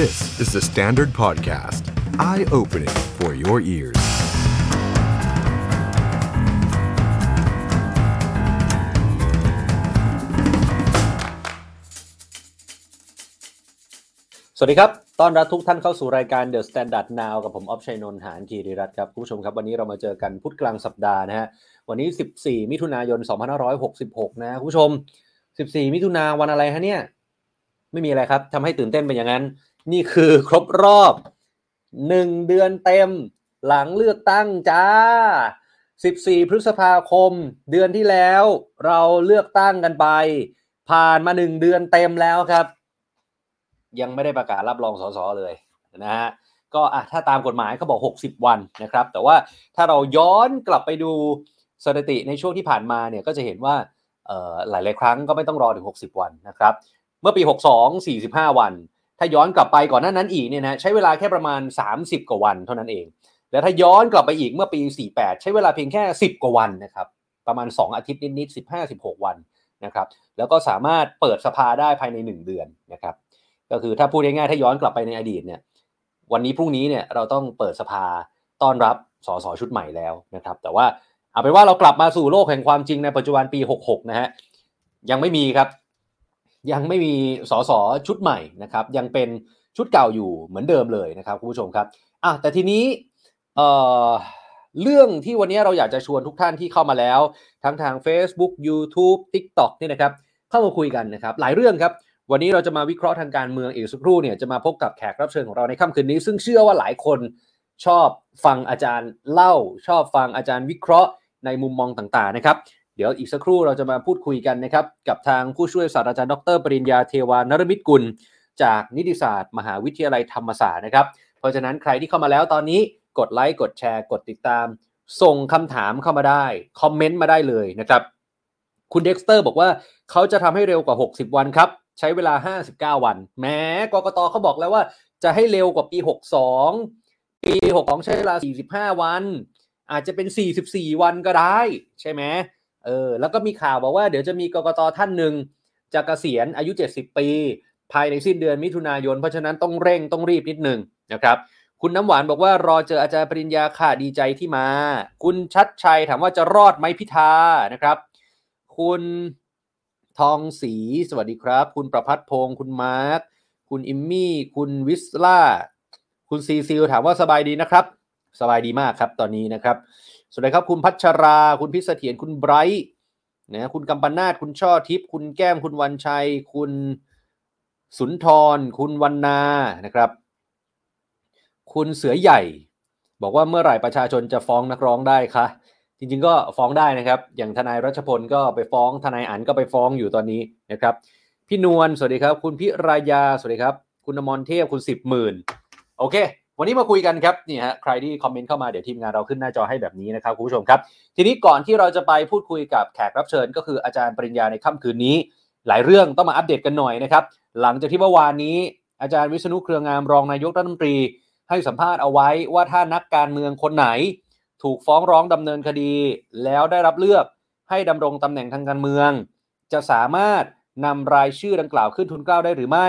This is the Standard Podcast. Eye-opening for your ears. สวัสดีครับ ต้อนรับทุกท่านเข้าสู่รายการ The Standard Now กับผมออฟชัยนนท์หานคีริรัตน์ครับ คุณผู้ชมครับ วันนี้เรามาเจอกันพุธกลางสัปดาห์นะฮะ วันนี้ 14 มิถุนายน 2566 นะคุณผู้ชม 14 มิถุนาวันอะไรฮะเนี่ย ไม่มีอะไรครับ ทำให้ตื่นเต้นเป็นอย่างนั้น นี่คือครบรอบ1เดือนเต็ม หลังเลือกตั้งจ้า 14 พฤษภาคม เดือนที่แล้ว เราเลือกตั้งกันไป ผ่านมา1เดือนเต็มแล้วครับ ยังไม่ได้ประกาศรับรองสสเลยนะฮะก็อะถ้าตามกฎหมายเขาบอก 60 วันนะครับ แต่ว่าถ้าเราย้อนกลับไปดูสถิติในช่วงที่ผ่านมาเนี่ยก็จะเห็นว่าเอ่อหลาย ๆ ครั้งก็ไม่ต้องรอถึง 60 วันนะครับ เมื่อปี 62 45 วัน ถ้าย้อนกลับไปก่อนหน้านั้นอีกเนี่ยนะใช้เวลาแค่ประมาณ 30 กว่าวันเท่านั้นเอง แล้วถ้าย้อนกลับไปอีกเมื่อปี 48 ใช้เวลาเพียงแค่ 10 กว่าวันนะครับ ประมาณ 2 อาทิตย์นิดๆ15-16 วันนะครับ แล้วก็สามารถเปิดสภาได้ภายใน 1 เดือนนะครับ ก็คือถ้าพูดง่ายๆถ้าย้อนกลับไปในอดีตเนี่ยวันนี้พรุ่งนี้เนี่ยเราต้องเปิดสภาต้อนรับสสชุดใหม่แล้วนะครับ แต่ว่าเอาเป็นว่าเรากลับมาสู่โลกแห่งความจริงในปัจจุบันปี 66 นะฮะยังไม่มีครับ ยังไม่มีสสชุดใหม่นะครับ ยังเป็นชุดเก่าอยู่เหมือนเดิมเลยนะครับคุณผู้ชมครับอะแต่ทีนี้เอ่อเรื่องที่วันนี้เราอยากจะชวนทุกท่านที่เข้ามาแล้ว ทั้งทาง Facebook YouTube TikTok นี่นะครับ เข้ามาคุยกันนะครับ หลายเรื่องครับ วันนี้เราจะมาวิเคราะห์ทางการเมืองอีกสักครู่เนี่ยจะมาพบกับแขกรับเชิญของเราในค่ำคืนนี้ ซึ่งเชื่อว่าหลายคนชอบฟังอาจารย์เล่า ชอบฟังอาจารย์วิเคราะห์ในมุมมองต่างๆนะครับ เดี๋ยวอีกสักครู่เราจะมาพูดคุยกันนะครับ กับทางผู้ช่วยศาสตราจารย์ดรปริญญาเทวานฤมิตรกุล จากนิติศาสตร์ มหาวิทยาลัยธรรมศาสตร์นะครับ เพราะฉะนั้นใครที่เข้ามาแล้วตอนนี้กดไลค์กดแชร์ กดติดตาม ส่งคำถามเข้ามาได้ คอมเมนต์มาได้เลยนะครับ คุณเด็กสเตอร์บอกว่าเขาจะทำให้เร็วกว่า 60 วันครับ ใช้เวลา 59 วัน แม้กกตเขาบอกแล้วว่า จะให้เร็วกว่าปี 62 ปี 62 ใช้เวลา 45 วัน อาจจะเป็น 44 วันก็ได้ ใช่ไหม เออแล้วก็มีข่าวบอกว่าเดี๋ยวจะมีกกตท่านหนึ่งจะเกษียณอายุ 70 ปี ภายในสิ้นเดือนมิถุนายน เพราะฉะนั้นต้องเร่งต้องรีบนิดหนึ่งนะครับ คุณน้ำหวานบอกว่ารอเจออาจารย์ปริญญาค่ะดีใจที่มา คุณชัดชัยถามว่าจะรอดไหมพิธานะครับ คุณทองศรีสวัสดีครับ คุณประพัฒพงศ์คุณมาร์คคุณอิมมี่ คุณวิสล่า คุณซีซิลถามว่าสบายดีนะครับ สบายดีมากครับตอนนี้นะครับ สวัสดีครับ คุณพัชรา คุณพิเสถียรคุณไบรท์นะคุณกัมปนาทคุณช่อทิพย์คุณแก้มคุณวันชัย คุณสุนทร คุณวันนานะครับ คุณเสือใหญ่ บอกว่าเมื่อไหร่ประชาชนจะฟ้องนักร้องได้คะจริงๆก็ฟ้องได้นะครับ อย่างทนายรัชพลก็ไปฟ้องทนายอันก็ไปฟ้องอยู่ตอนนี้นะครับ พี่นวลสวัสดีครับ คุณพิรายาสวัสดีครับ คุณอมรเทพคุณสิบหมื่นโอเค วันนี้มาคุยกันครับนี่ฮะใครที่คอมเมนต์เข้ามาเดี๋ยวทีมงานเราขึ้นหน้าจอให้แบบนี้นะครับคุณผู้ชมครับ ทีนี้ก่อนที่เราจะไปพูดคุยกับแขกรับเชิญ ก็คืออาจารย์ปริญญาในค่ำคืนนี้ หลายเรื่องต้องมาอัปเดตกันหน่อยนะครับหลังจากที่เมื่อวานนี้ อาจารย์วิษณุเครืองามรองนายกรัฐมนตรี ให้สัมภาษณ์เอาไว้ว่าถ้านักการเมืองคนไหน ถูกฟ้องร้องดำเนินคดี แล้วได้รับเลือกให้ดำรงตำแหน่งทางการเมือง จะสามารถนำรายชื่อดังกล่าวขึ้นทุนเกล้าได้หรือไม่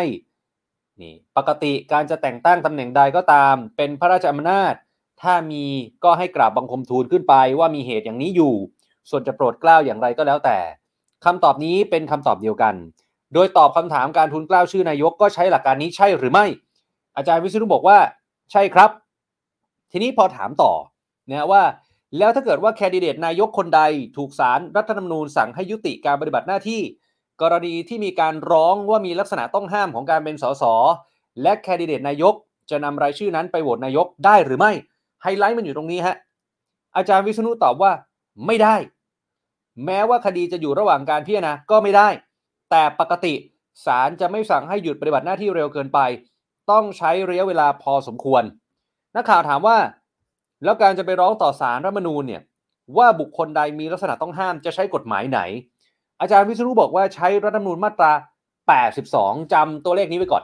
นี่ปกติการจะแต่งตั้งตำแหน่งใดก็ตาม เป็นพระราชอำนาจ ถ้ามีก็ให้กราบบังคมทูลขึ้นไปว่ามีเหตุอย่างนี้อยู่ ส่วนจะโปรดเกล้าอย่างไรก็แล้วแต่คำตอบนี้เป็นคำตอบเดียวกัน โดยตอบคำถามการทุนเกล้าชื่อนายกก็ใช้หลักการนี้ใช่หรือไม่ อาจารย์วิษณุบอกว่าใช่ครับ ทีนี้พอถามต่อนะว่าแล้วถ้าเกิดว่าแคนดิเดตนายกคนใดถูกสารรัฐธรรมนูญสั่งให้ยุติการปฏิบัติหน้าที่ กรณีที่มีการร้องว่ามีลักษณะต้องห้ามของการเป็นสสและแคนดิเดตนายก จะนำรายชื่อนั้นไปโหวตนายกได้หรือไม่ไฮไลท์มันอยู่ตรงนี้ฮะอาจารย์วิษณุตอบว่าไม่ได้ แม้ว่าคดีจะอยู่ระหว่างการพิจารณาก็ไม่ได้ แต่ปกติศาลจะไม่สั่งให้หยุดปฏิบัติหน้าที่เร็วเกินไป ต้องใช้ระยะเวลาพอสมควร นักข่าวถามว่า แล้วการจะไปร้องต่อศาลรัฐธรรมนูญเนี่ยว่าบุคคลใดมีลักษณะต้องห้ามจะใช้กฎหมายไหน อาจารย์วิษณุบอกว่าใช้รัฐธรรมนูญมาตรา 82จำตัวเลขนี้ไว้ก่อน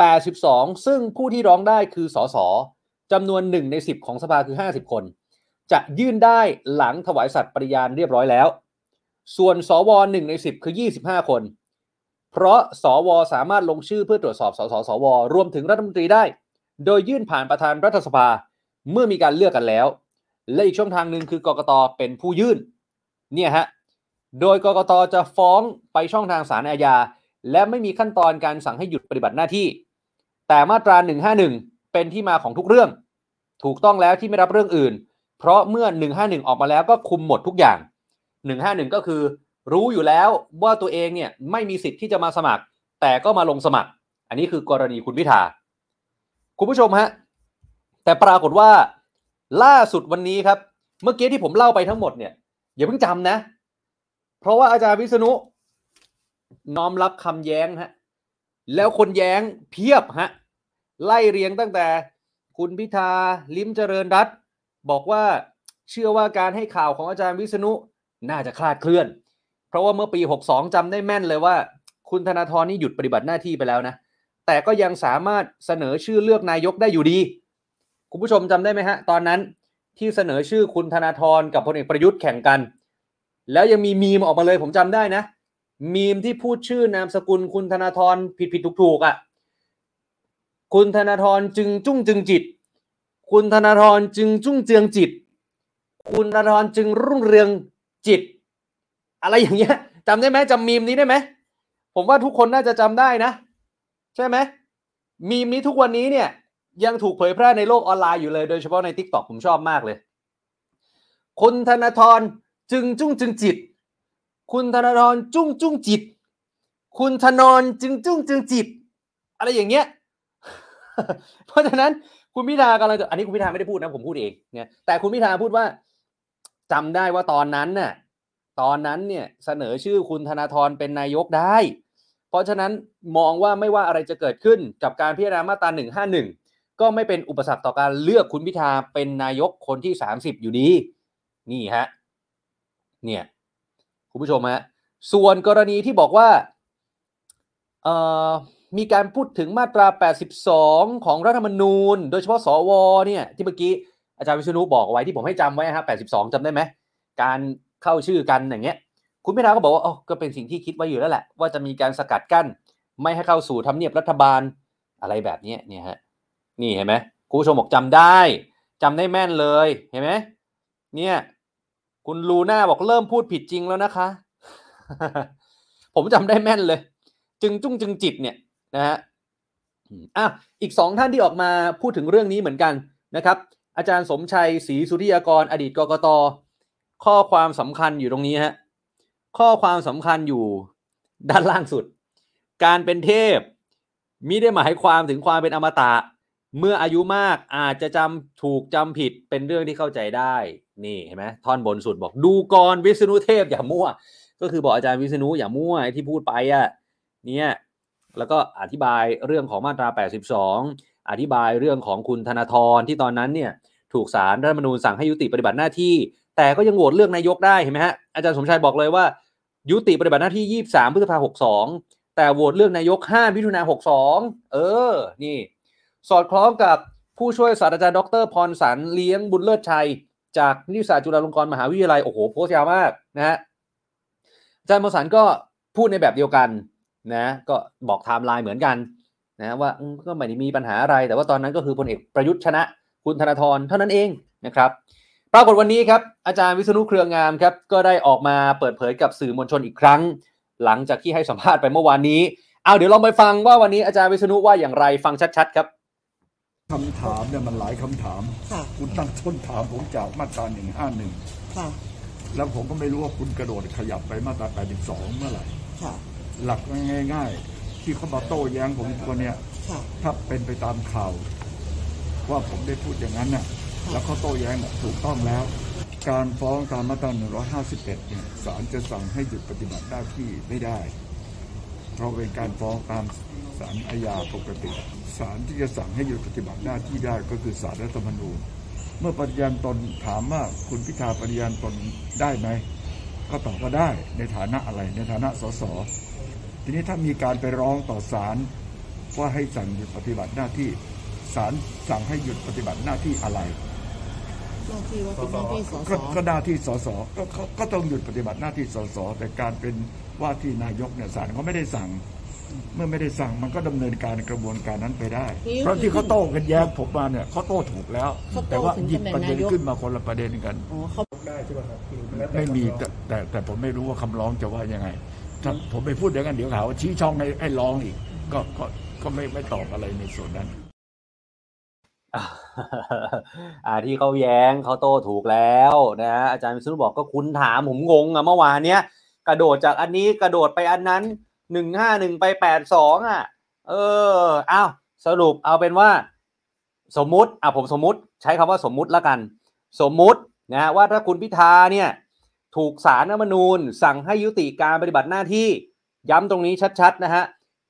82 ซึ่งผู้ที่ร้องได้คือสสจำนวน1ใน 10 ของสภาคือ 50 คน จะยื่นได้หลังถวายสัตย์ปริญาณเรียบร้อยแล้ว ส่วนสว1ใน 10 คือ 25 คน เพราะสวสามารถลงชื่อเพื่อตรวจสอบสสสวรวมถึงรัฐมนตรีได้ โดยยื่นผ่านประธานรัฐสภาเมื่อมีการเลือกกันแล้ว และอีกช่องทางหนึ่งคือกกตเป็นผู้ยื่น เนี่ยฮะ โดยกกตจะฟ้องไปช่องทางศาลอาญา และไม่มีขั้นตอนการสั่งให้หยุดปฏิบัติหน้าที่ แต่มาตรา 151 เป็นที่มาของทุกเรื่อง ถูกต้องแล้วที่ไม่รับเรื่องอื่น เพราะเมื่อ 151 ออกมาแล้วก็คุมหมดทุกอย่าง 151 ก็คือรู้อยู่แล้วว่าตัวเองเนี่ยไม่มีสิทธิ์ที่จะมาสมัคร แต่ก็มาลงสมัคร อันนี้คือกรณีคุณพิธาคุณผู้ชมฮะแต่ปรากฏว่าล่าสุดวันนี้ครับ เมื่อกี้ที่ผมเล่าไปทั้งหมดเนี่ยอย่าเพิ่งจำนะ เพราะว่าอาจารย์วิษณุน้อมรับคำแย้งฮะ แล้วคนแย้งเพียบฮะ ไล่เรียงตั้งแต่ คุณพิธาลิ้มเจริญรัตบอกว่าเชื่อว่าการให้ข่าวของอาจารย์วิษณุน่าจะคลาดเคลื่อน เพราะว่าเมื่อปี 62จำได้แม่นเลยว่า คุณธนาธรนี่หยุดปฏิบัติหน้าที่ไปแล้วนะ แต่ก็ยังสามารถเสนอชื่อเลือกนายกได้อยู่ดี คุณผู้ชมจำได้ไหมฮะ ตอนนั้นที่เสนอชื่อคุณธนาธรกับพลเอกประยุทธ์แข่งกัน แล้วยังมีมีมออกมาเลยผมจำได้นะ มีมที่พูดชื่อนามสกุลคุณธนาธรผิดผิดถูกถูกอะ่ะคุณธนาธรจึงจุ้งจึงจิต คุณธนาธรจึงจุ้งเจืองจิต คุณธนาธรจึงรุ่งเรืองจิต อะไรอย่างเงี้ยจำได้ไหมจำมีมนี้ได้ไหมผมว่าทุกคนน่าจะจำได้นะ ใช่ไหมมีมนี้ทุกวันนี้เนี่ย ยังถูกเผยแพร่ในโลกออนไลน์อยู่เลย โดยเฉพาะใน t ิ k t o k ผมชอบมากเลย คุณธนาธร จึงจุ้งจึงจิต คุณธนาธรจุ้งจุ้งจิต คุณธนรจึงจุ้งจึงจิต อะไรอย่างเงี้ย เพราะฉะนั้นคุณพิธากำลังจะอันนี้คุณพิธาไม่ได้พูดนะผมพูดเองเนี่ยแต่คุณพิธาพูดว่าจำได้ว่าตอนนั้นน่ะตอนนั้นเนี่ยเสนอชื่อคุณธนาธรเป็นนายกได้ เพราะฉะนั้นมองว่าไม่ว่าอะไรจะเกิดขึ้นกับการพิจารณามาตรา151 ก็ไม่เป็นอุปสรรคต่อการเลือกคุณพิธาเป็นนายกคนที่ 30 อยู่ดี นี่ฮะ เนี่ยคุณผู้ชมฮะส่วนกรณีที่บอกว่าเอ่อมีการพูดถึงมาตรา 82 ของรัฐธรรมนูญ โดยเฉพาะสวเนี่ยที่เมื่อกี้อาจารย์วิษณุบอกเอาไว้ที่ผมให้จำไว้ฮะ82จำได้ไหม การเข้าชื่อกันอย่างเงี้ย คุณพิธาก็บอกว่าอ๋อก็เป็นสิ่งที่คิดไว้อยู่แล้วแหละ ว่าจะมีการสกัดกั้น ไม่ให้เข้าสู่ทำเนียบรัฐบาลอะไรแบบนี้เนี่ยฮะนี่เห็นไหมคุณผู้ชมบอกจำได้จำได้แม่นเลยเห็นไหมเนี่ย คุณลูน่าบอกเริ่มพูดผิดจริงแล้วนะคะ ผมจำได้แม่นเลย จึงจุ้งจึงจิตเนี่ยนะฮะอะอีกสองท่านที่ออกมาพูดถึงเรื่องนี้เหมือนกันนะครับ อาจารย์สมชัยศรีสุธิยากร อดีตกกตข้อความสำคัญอยู่ตรงนี้ฮะข้อความสำคัญอยู่ด้านล่างสุด การเป็นเทพมิได้หมายความถึงความเป็นอมตะ เมื่ออายุมากอาจจะจำถูกจำผิดเป็นเรื่องที่เข้าใจได้ นี่เห็นไหมท่อนบนสุดบอกดูกรวิษณุเทพอย่ามั่ว ก็คือบอกอาจารย์วิษณุอย่ามั่วไอ้ที่พูดไปอะเนี่ยแล้วก็อธิบายเรื่องของมาตรา 82 อธิบายเรื่องของคุณธนาธรที่ตอนนั้นเนี่ยถูกสารรัฐธรรมนูญสั่งให้ยุติปฏิบัติหน้าที่ แต่ก็ยังโหวตเลือกนายกได้เห็นไหมฮะอาจารย์สมชัยบอกเลยว่า ยุติปฏิบัติหน้าที่ 23 พฤษภาคม62 แต่โหวตเลือกนายก 5 มิถุนายน62 เออ นี่ สอดคล้องกับผู้ช่วยศาสตราจารย์ดรพรสันต์เลี้ยงบุญเลิศชัย จากนิติศาสตร์จุฬาลงกรณ์มหาวิทยาลัยโอ้โหโพสต์ยาวมากนะฮะอาจารย์พรสันต์ก็พูดในแบบเดียวกันนะก็บอกไทม์ไลน์เหมือนกันนะว่าก็ไม่ได้มีปัญหาอะไร แต่ว่าตอนนั้นก็คือพลเอกประยุทธ์ชนะ คุณธนาธรเท่านั้นเองนะครับปรากฏวันนี้ครับอาจารย์วิษณุเครืองามครับก็ได้ออกมาเปิดเผยกับสื่อมวลชนอีกครั้ง หลังจากที่ให้สัมภาษณ์ไปเมื่อวานนี้เอาเดี๋ยวลองไปฟังว่าวันนี้อาจารย์วิษณุว่าอย่างไรฟังชัดๆครับ คำถามเนี่ยมันหลายคำถามค่ะคุณตั้งต้นถามผมจากมาตราหนึ่งห้าหนึ่งค่ะแล้วผมก็ไม่รู้ว่าคุณกระโดดขยับไปมาตราแปดสิบสองเมื่อไหร่ค่ะหลักง่าย ๆ ที่เขามาโต้แย้งผมตัวเนี้ยค่ะถ้าเป็นไปตามข่าว ว่าผมได้พูดอย่างนั้นน่ะค่ะแล้วเขาโต้แย้งน่ะถูกต้องแล้ว การฟ้องตามมาตรา151เนี่ยศาลจะสั่งให้หยุดปฏิบัติหน้าที่ไม่ได้เพ ราะเป็นการฟ้องตามศาลอาญาปกติศาลที่จะสั่งให้หยุดปฏิบัติหน้าที่ได้ก็คือศาลรัฐธรรมนูญ เมื่อปฏิญาณตนถามว่าคุณพิธาปฏิญาณตนได้ไหมก็ตอบว่าได้ในฐานะอะไรในฐานะสสทีนี้ถ้ามีการไปร้องต่อศาลว่าให้สั่งหยุดปฏิบัติหน้าที่ศาลสั่งให้หยุดปฏิบัติหน้าที่อะไรหน้าที่ว่าเป็นหน้าที่สสก็ก็หน้าที่สสก็ก็ก็ต้องหยุดปฏิบัติหน้าที่สสแต่การเป็น ว่าที่นายกเนี่ยศาลเขาไม่ได้สั่ง เมื่อไม่ได้สั่งมันก็ดำเนินการกระบวนการนั้นไปได้พี่เพราะที่เขาโต้กันแย้งผมมาเนี่ยเขาโต้ถูกแล้ว เขาโต้แต่ว่าถึงหยิบตำแหน่งประเด็นนายก ขึ้นมาคนละประเด็นกัน อ๋อเขา ได้ใช่ไหมครับคือแล้วแต่ไม่มีคำร้แต่องแต่แต่ผมไม่รู้ว่าคำร้องจะว่ายังไง ถ้าผมไปพูดอย่างนั้นเดี๋ยวหาว่าชี้ช่องให้ให้ร้องอีก ก็ก็ก็ไม่ไม่ตอบอะไรในส่วนนั้น อ่าที่เขาแย้งเขาโต้ถูกแล้วนะฮะอาจารย์วิศนุบอกก็คุณถามผมงงอะเมื่อวานเนี้ย กระโดดจากอันนี้กระโดดไปอันนั้นหนึ่งห้าหนึ่งไปแปดสองอะ เอออ้าวสรุปเอาเป็นว่า สมมุติอะผมสมมุติใช้คำว่าสมมุติละกัน สมมุตินะฮะว่าถ้าคุณพิธาเนี่ยถูกสารรัฐมนูญ สั่งให้ยุติการปฏิบัติหน้าที่ย้ำตรงนี้ชัดๆนะฮะ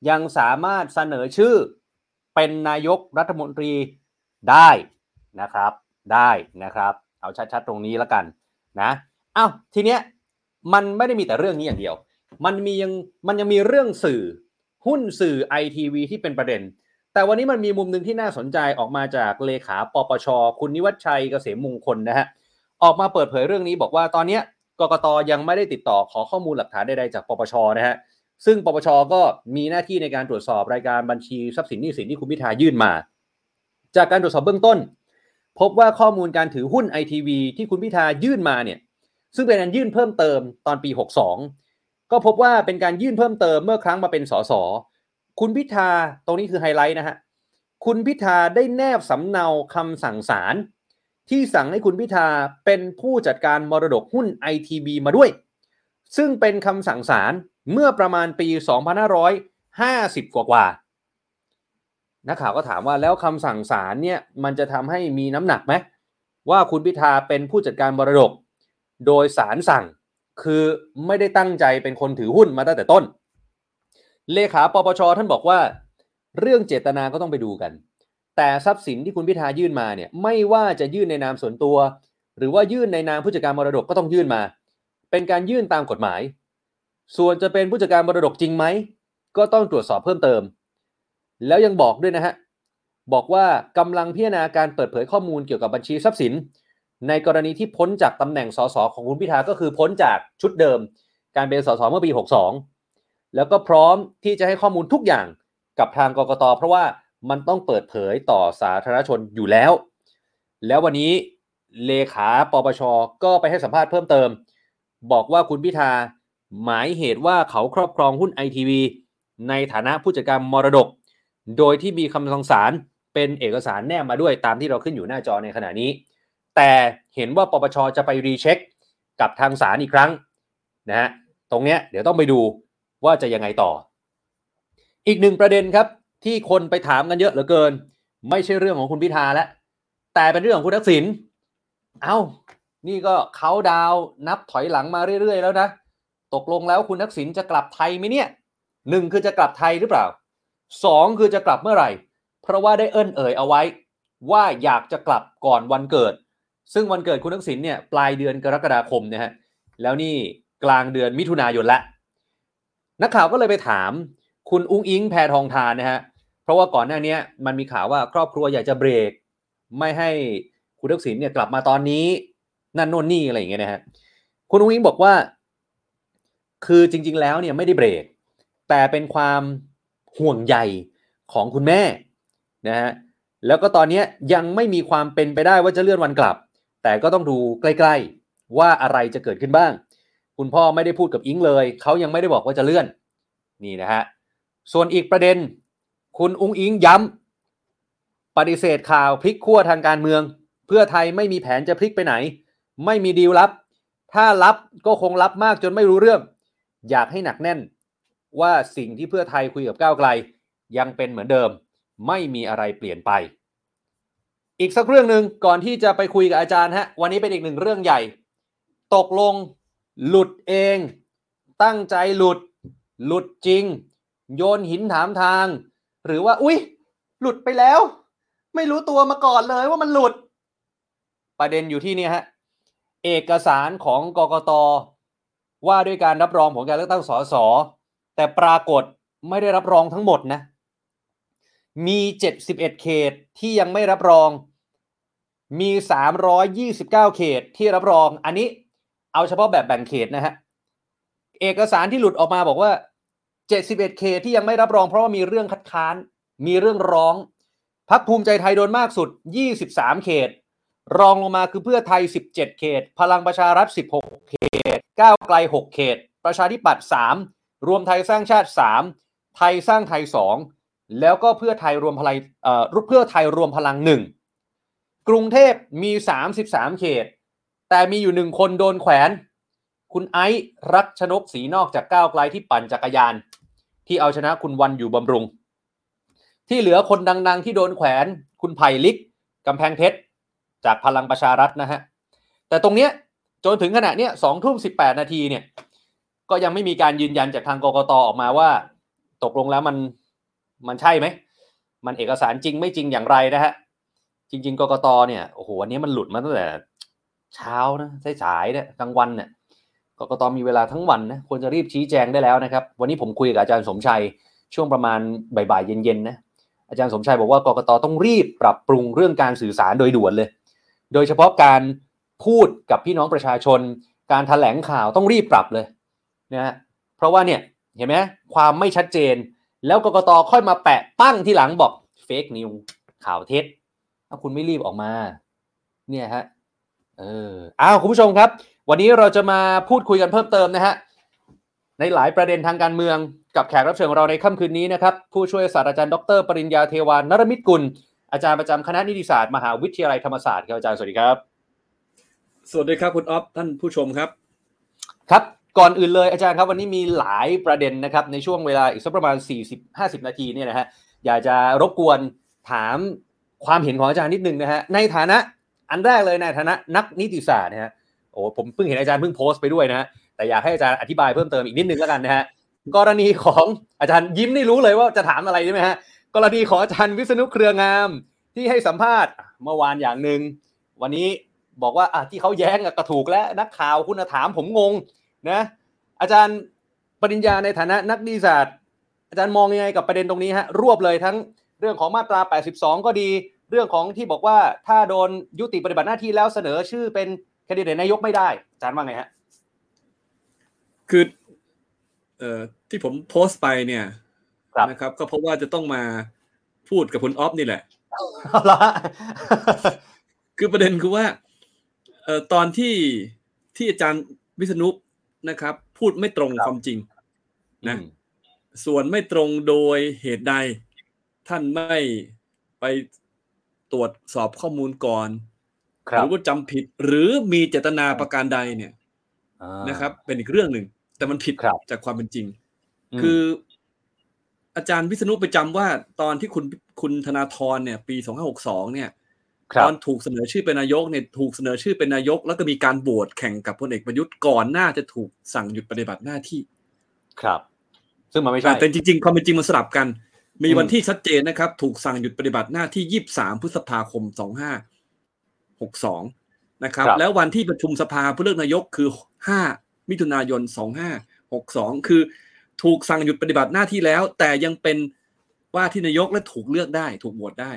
ยังสามารถเสนอชื่อเป็นนายกรัฐมนตรีได้นะครับ ได้นะครับ เอาชัดๆตรงนี้แล้วกันนะ เอ้าทีเนี้ย มันไม่ได้มีแต่เรื่องนี้อย่างเดียว มันมียังมันยังมีเรื่องสื่อหุ้นสื่อไอทีวีที่เป็นประเด็น แต่วันนี้มันมีมุมหนึ่งที่น่าสนใจออกมาจากเลขาปปช คุณนิวัฒชัยเกษมมงคลนะฮะออกมาเปิดเผยเรื่องนี้บอกว่าตอนนี้กกตยังไม่ได้ติดต่อขอข้อมูลหลักฐานใดๆจากปปชนะฮะซึ่งปปชก็มีหน้าที่ในการตรวจสอบรายการบัญชีทรัพย์สินหนี้สินที่คุณพิธายื่นมา จากการตรวจสอบเบื้องต้น พบว่าข้อมูลการถือหุ้นไอทีวีที่คุณพิธายื่นมาเนี่ย ซึ่งเป็นการยื่นเพิ่มเติมตอนปี 62 ก็พบว่าเป็นการยื่นเพิ่มเติมเมื่อครั้งมาเป็นสสคุณพิธาตรงนี้คือไฮไลท์นะฮะคุณพิธาได้แนบสำเนาคำสั่งศาลที่สั่งให้คุณพิธาเป็นผู้จัดการมรดกหุ้นไอทีวีมาด้วย ซึ่งเป็นคำสั่งศาลเมื่อประมาณปี 2550 กว่ากว่านักข่าวก็ถามว่าแล้วคำสั่งศาลเนี่ยมันจะทำให้มีน้ำหนักไหมว่าคุณพิธาเป็นผู้จัดการมรดก โดยสารสั่งคือไม่ได้ตั้งใจเป็นคนถือหุ้นมาตั้งแต่ต้น เลขาปปชท่านบอกว่า เรื่องเจตนาก็ต้องไปดูกัน แต่ทรัพย์สินที่คุณพิธายื่นมาเนี่ยไม่ว่าจะยื่นในนามส่วนตัว หรือว่ายื่นในนามผู้จัดการมรดกก็ต้องยื่นมา เป็นการยื่นตามกฎหมาย ส่วนจะเป็นผู้จัดการมรดกจริงไหมก็ต้องตรวจสอบเพิ่มเติม แล้วยังบอกด้วยนะฮะบอกว่ากำลังพิจารณาการเปิดเผยข้อมูลเกี่ยวกับบัญชีทรัพย์สิน ในกรณีที่พ้นจากตำแหน่งสสของคุณพิธาก็คือพ้นจากชุดเดิม การเป็นสสเมื่อปี 62 แล้วก็พร้อมที่จะให้ข้อมูลทุกอย่างกับทางกกตเพราะว่ามันต้องเปิดเผยต่อสาธารณชนอยู่แล้ว แล้ววันนี้เลขาปปชก็ไปให้สัมภาษณ์เพิ่มเติม บอกว่าคุณพิธาหมายเหตุว่าเขาครอบครองหุ้นไอทีวีในฐานะผู้จัดการมรดก โดยที่มีคำสั่งศาลเป็นเอกสารแนบมาด้วยตามที่เราขึ้นอยู่หน้าจอในขณะนี้ แต่เห็นว่าปปชจะไปรีเช็คกับทางศาลอีกครั้งนะฮะตรงเนี้ยเดี๋ยวต้องไปดูว่าจะยังไงต่อ อีกหนึ่งประเด็นครับ ที่คนไปถามกันเยอะเหลือเกิน ไม่ใช่เรื่องของคุณพิธาแล้วแต่เป็นเรื่องของคุณทักษิณเอา้านี่ก็เขาดาวนับถอยหลังมาเรื่อย ๆ แล้วนะ ตกลงแล้วคุณทักษิณจะกลับไทยไหมเนี่ยหนึ่งคือจะกลับไทยหรือเปล่าสองคือจะกลับเมื่อไหร่ เพราะว่าได้เอิ้นเอ่ยเอาไว้ ว่าอยากจะกลับก่อนวันเกิด ซึ่งวันเกิดคุณทักษิณเนี่ยปลายเดือนกรกฎาคมนะฮะแล้วนี่กลางเดือนมิถุนายนละ นักข่าวก็เลยไปถามคุณอุ้งอิงแพทองทานนะฮะเพราะว่าก่อนหน้านี้มันมีข่าวว่าครอบครัวอยากจะเบรก ไม่ให้คุณทักษิณเนี่ยกลับมาตอนนี้นั่นโน่นนี่อะไรอย่างเงี้ยนะฮะคุณอุ้งอิงบอกว่า คือจริง ๆ แล้วเนี่ยไม่ได้เบรก แต่เป็นความห่วงใยของคุณแม่นะฮะแล้วก็ตอนนี้ยังไม่มีความเป็นไปได้ว่าจะเลื่อนวันกลับ แต่ก็ต้องดูใกล้ๆ ว่าอะไรจะเกิดขึ้นบ้าง คุณพ่อไม่ได้พูดกับอิงเลย เขายังไม่ได้บอกว่าจะเลื่อน นี่นะฮะ ส่วนอีกประเด็น คุณอุ้งอิงย้ำปฏิเสธข่าวพลิกขั้วทางการเมือง เพื่อไทยไม่มีแผนจะพลิกไปไหน ไม่มีดีลลับ ถ้ารับก็คงรับมากจนไม่รู้เรื่อง อยากให้หนักแน่น ว่าสิ่งที่เพื่อไทยคุยกับก้าวไกล ยังเป็นเหมือนเดิม ไม่มีอะไรเปลี่ยนไป อีกสักเรื่องหนึ่งก่อนที่จะไปคุยกับอาจารย์ฮะวันนี้เป็นอีกหนึ่งเรื่องใหญ่ ตกลงหลุดเอง ตั้งใจหลุด หลุดจริง โยนหินถามทาง หรือว่าอุ๊ย หลุดไปแล้ว ไม่รู้ตัวมาก่อนเลยว่ามันหลุด ประเด็นอยู่ที่นี่ฮะเอกสารของกกตว่าด้วยการรับรองผลการเลือกตั้งสสแต่ปรากฏไม่ได้รับรองทั้งหมดนะ มี 71 เขตที่ยังไม่รับรอง มี 329 เขตที่รับรอง อันนี้เอาเฉพาะแบบแบ่งเขตนะฮะ เอกสารที่หลุดออกมาบอกว่า 71 เขตที่ยังไม่รับรองเพราะว่ามีเรื่องคัดค้าน มีเรื่องร้อง พักภูมิใจไทยโดนมากสุด 23 เขต รองลงมาคือเพื่อไทย 17 เขต พลังประชารัฐ 16 เขต ก้าวไกล 6 เขต ประชาธิปัตย์3รวมไทยสร้างชาติ 3 ไทยสร้างไทย 2 แล้วก็เพื่อไทยรวมพลังเอ่อเพื่อไทยรวมพลัง1 กรุงเทพมี 33 เขต แต่มีอยู่หนึ่งคนโดนแขวน คุณไอซ์รักชนกศรีนอกจากก้าวไกลที่ปั่นจักรยาน ที่เอาชนะคุณวันอยู่บำรุง ที่เหลือคนดังๆ ที่โดนแขวน คุณไผ่ลิกกำแพงเพชรจากพลังประชารัฐนะฮะ แต่ตรงเนี้ยจนถึงขณะเนี้ยสองทุ่มสิบแปดนาทีเนี่ย ก็ยังไม่มีการยืนยันจากทางกกตออกมาว่า ตกลงแล้วมันมันใช่ไหม มันเอกสารจริงไม่จริงอย่างไรนะฮะ จริง ๆ กกตเนี่ยโอ้โหวันนี้มันหลุดมาตั้งแต่เช้านะสายๆเนี่ยกลางวันเนี่ยกกตมีเวลาทั้งวันนะควรจะรีบชี้แจงได้แล้วนะครับ วันนี้ผมคุยกับอาจารย์สมชัยช่วงประมาณบ่ายๆเย็นๆนะอาจารย์สมชัยบอกว่ากกตต้องรีบปรับปรุงเรื่องการสื่อสารโดยด่วนเลย โดยเฉพาะการพูดกับพี่น้องประชาชน การถแถลงข่าวต้องรีบปรับเลยนะฮะเพราะว่าเนี่ยเห็นไหมความไม่ชัดเจน แล้วกกตค่อยมาแปะปั้งที่หลังบอกเฟกนิวข่าวเท็จ ถ้าคุณไม่รีบออกมา เนี่ยฮะเอออ้าวคุณผู้ชมครับ วันนี้เราจะมาพูดคุยกันเพิ่มเติมนะฮะในหลายประเด็นทางการเมืองกับแขกรับเชิญของเราในค่ำคืนนี้นะครับผู้ช่วยศาสตราจารย์ดร ปริญญาเทวานนรมิตกุล อาจารย์ประจำคณะนิติศาสตร์มหาวิทยาลัยธรรมศาสตร์ครับอาจารย์สวัสดีครับ สวัสดีครับคุณออฟท่านผู้ชมครับ ครับก่อนอื่นเลยอาจารย์ครับวันนี้มีหลายประเด็นนะครับในช่วงเวลาอีกสักประมาณ 40-50 นาทีเนี่ยนะฮะอยากจะรบกวนถาม ความเห็นของอาจารย์นิดนึงนะฮะในฐานะอันแรกเลยในฐานะนักนิติศาสตร์นะฮะโอ้ผมเพิ่งเห็นอาจารย์เพิ่งโพสต์ไปด้วยนะฮะแต่อยากให้อาจารย์อธิบายเพิ่มเติมอีกนิดนึงแล้วกันนะฮะกรณีของอาจารย์ยิ้มนี่รู้เลยว่าจะถามอะไรใช่ไหมฮะกรณีของอาจารย์วิษณุเครืองาม ที่ให้สัมภาษณ์เมื่อวานอย่างหนึ่งวันนี้บอกว่าอะที่เขาแย้งก็ถูกแล้วนักข่าวคุณถามผมงงนะอาจารย์ปริญญาในฐานะนักนิติศาสตร์ อาจารย์มองยังไงกับประเด็นตรงนี้ฮะรวบเลยทั้งเรื่องของมาตรา 82 ก็ดี เรื่องของที่บอกว่าถ้าโดนยุติปฏิบัติหน้าที่แล้วเสนอชื่อเป็นแคนดิเดตนายกไม่ได้อาจารย์ว่าไงฮะคือเอ่อที่ผมโพสต์ไปเนี่ยครับนะครับ ก็เพราะว่าจะต้องมาพูดกับคุณออฟนี่แหละเอาละคือประเด็นคือว่าเอ่อตอนที่ที่อาจารย์วิษณุนะครับ พูดไม่ตรงความจริงนะส่วนไม่ตรงโดยเหตุใดท่านไม่ไป ตรวจสอบข้อมูลก่อนคหรับรือว่าจำผิดหรือมีเจตนาประการใดเนี่ยอ่านะครับ เป็นอีกเรื่องหนึ่ง แต่มันผิดครับจากความเป็นจริงมคือ อาจารย์วิษณุไปจำว่าตอนที่คุณคุณธนาธรเนี่ย ปี2562เนี่ยครัตบอนถูกเสนอชื่อเป็นนายกเนี่ยถูกเสนอชื่อเป็นนายก แล้วก็มีการโหวตแข่งกับพลเอกประยุทธ์ก่อนหน้าจะถูกสั่งหยุดปฏิบัติหน้าที่ ครับ ซึ่งมันไม่ใช่แต่จริง ๆ ความเป็นจริงมันสลับกัน มีอืมวันที่ชัดเจนนะครับ ถูกสั่งหยุดปฏิบัติหน้าที่ 23 พฤษภาคม 2562 นะครับ แล้ววันที่ประชุมสภาเพื่อเลือกนายกคือ 5 มิถุนายน 2562 คือถูกสั่งหยุดปฏิบัติหน้าที่แล้ว แต่ยังเป็นว่าที่นายกและถูกเลือกได้ ถูกโหวตได้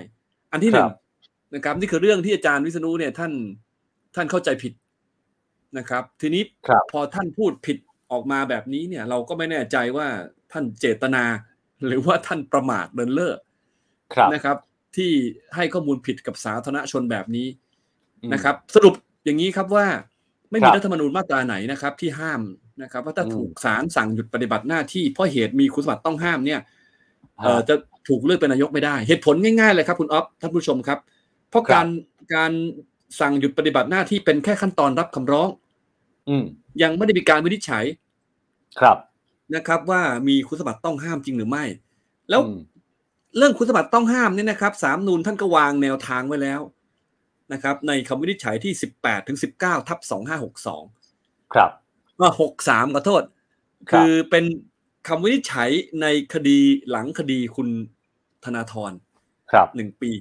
อันที่หนึ่งนะครับ นี่คือเรื่องที่อาจารย์วิษณุเนี่ยท่านท่านเข้าใจผิดนะครับ ทีนี้ครับพอท่านพูดผิดออกมาแบบนี้เนี่ย เราก็ไม่แน่ใจว่าท่านเจตนา หรือว่าท่านประมาทเลินเล่อครับนะครับ ที่ให้ข้อมูลผิดกับสาธารณชนแบบนี้อืมนะครับ สรุปอย่างนี้ครับว่าไม่ครัมีบรัฐธรรมนูญมาตราไหนนะครับ ที่ห้ามนะครับ ว่าถ้าอืมถูกศาลสั่งหยุดปฏิบัติหน้าที่เพราะเหตุมีคุณสมบัติต้องห้ามเนี่ยฮะเอ่อจะถูกเลือกเป็นนายกไม่ได้ เหตุผลง่ายๆเลยครับคุณอ๊อฟท่านผู้ชมครับ เพราะครับการการสั่งหยุดปฏิบัติหน้าที่เป็นแค่ขั้นตอนรับคำร้อง อืมยังไม่ได้มีการวินิจฉัย ครับ นะครับ ว่ามีคุณสมบัติต้องห้ามจริงหรือไม่ แล้วอืมเรื่องคุณสมบัติต้องห้ามเนี่ยนะครับสามนูนท่านก็วางแนวทางไว้แล้วนะครับ ในคำวินิจฉัยที่18ถึง19ทับ2562ครับว่า63ขอโทษครับคือเป็นคำวินิจฉัยในคดีหลังคดีคุณธนาธรครับหนึ่งปี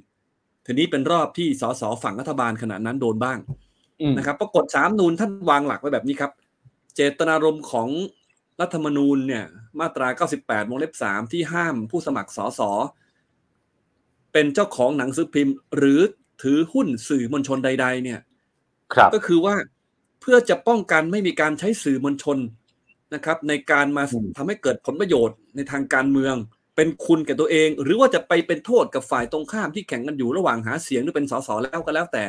ทีนี้เป็นรอบที่สสฝั่งรัฐบาลขณะนั้นโดนบ้างอืมนะครับปรากฏสามนูนท่านวางหลักไว้แบบนี้ครับ เจตนารมณ์ของ รัฐธรรมนูญเนี่ย มาตรา 98 วงเล็บ 3 ที่ห้ามผู้สมัครสสเป็นเจ้าของหนังสือพิมพ์ หรือถือหุ้นสื่อมวลชนใด ๆ เนี่ย ครับ ก็คือว่าเพื่อจะป้องกันไม่มีการใช้สื่อมวลชนนะครับ ในการมาอืมทำให้เกิดผลประโยชน์ในทางการเมือง เป็นคุณแก่ตัวเอง หรือว่าจะไปเป็นโทษกับฝ่ายตรงข้ามที่แข่งกันอยู่ระหว่างหาเสียงหรือเป็นสสแล้วก็แล้วแต่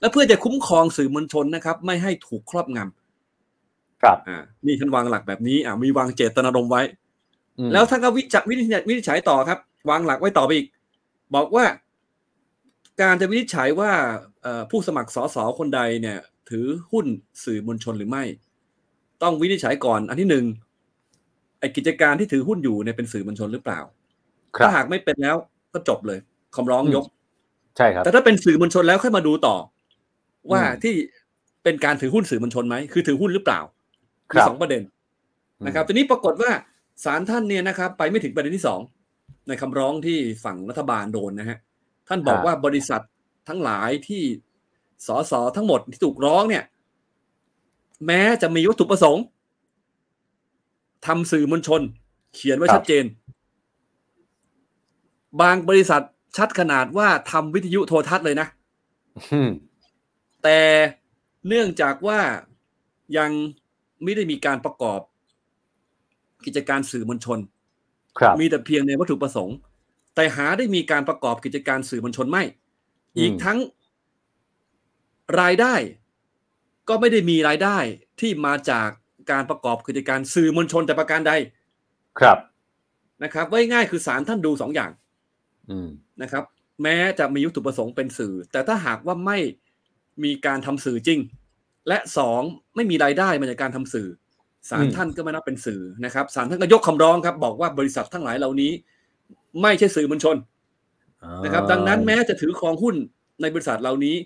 และเพื่อจะคุ้มครองสื่อมวลชนนะครับ ไม่ให้ถูกครอบงำ ครับอ่านี่ท่านวางหลักแบบนี้อ่ามีวางเจตนารมณ์ไว้อืมแล้วท่านก็วิจัยวินิจฉัยวินิจฉัยต่อครับ วางหลักไว้ต่อไปอีก บอกว่า การจะวินิจฉัยว่าเอ่อผู้สมัครสสคนใดเนี่ย ถือหุ้นสื่อมวลชนหรือไม่ ต้องวินิจฉัยก่อน อันที่หนึ่งไอกิจการที่ถือหุ้นอยู่เนี่ยเป็นสื่อมวลชนหรือเปล่าครัถ้าบหากไม่เป็นแล้วก็จบเลยคำร้องอืมยก ใช่ครับ แต่ถ้าเป็นสื่อมวลชนแล้วค่อยมาดูต่อ ว่าอืมที่เป็นการถือหุ้นสื่อมวลชนไหมคือถือหุ้นหรือเปล่าค มีรับสองประเด็นนะครับทีนี้ปรากฏว่าศาลท่านเนี่ยนะครับ ไปไม่ถึงประเด็นที่สองในคำร้องที่ฝั่งรัฐบาลโดนนะฮะท่านบอกฮะว่าบริษัททั้งหลายที่สสทั้งหมดที่ถูกร้องเนี่ย แม้จะมีวัตถุประสงค์ทำสื่อมวลชน เขียนไว้ชัดเจน บางบริษัทชัดขนาดว่าทำวิทยุโทรทัศน์เลยนะอืมแต่เนื่องจากว่ายัง ไม่ได้มีการประกอบ กิจการสื่อมวลชน ครับมีแต่เพียงในวัตถุประสงค์ แต่หาได้มีการประกอบกิจการสื่อมวลชนไม่อืมอีกทั้งรายได้ ก็ไม่ได้มีรายได้ที่มาจากการประกอบกิจการสื่อมวลชนแต่ประการใดครับนะครับไว้ง่ายคือสารท่านดูสองอย่างอืมนะครับ แม้จะมีวัตถุประสงค์เป็นสื่อ แต่ถ้าหากว่าไม่มีการทำสื่อจริง และสองไม่มีรายได้มาจากการทำสื่อศาลอืมท่านก็ไม่นับเป็นสื่อนะครับศาลท่านก็ยกคำร้องครับ บอกว่าบริษัททั้งหลายเหล่านี้ ไม่ใช่สื่อมวลชนนะครับ ดังนั้นแม้จะถือครองหุ้นในบริษัทเหล่านี้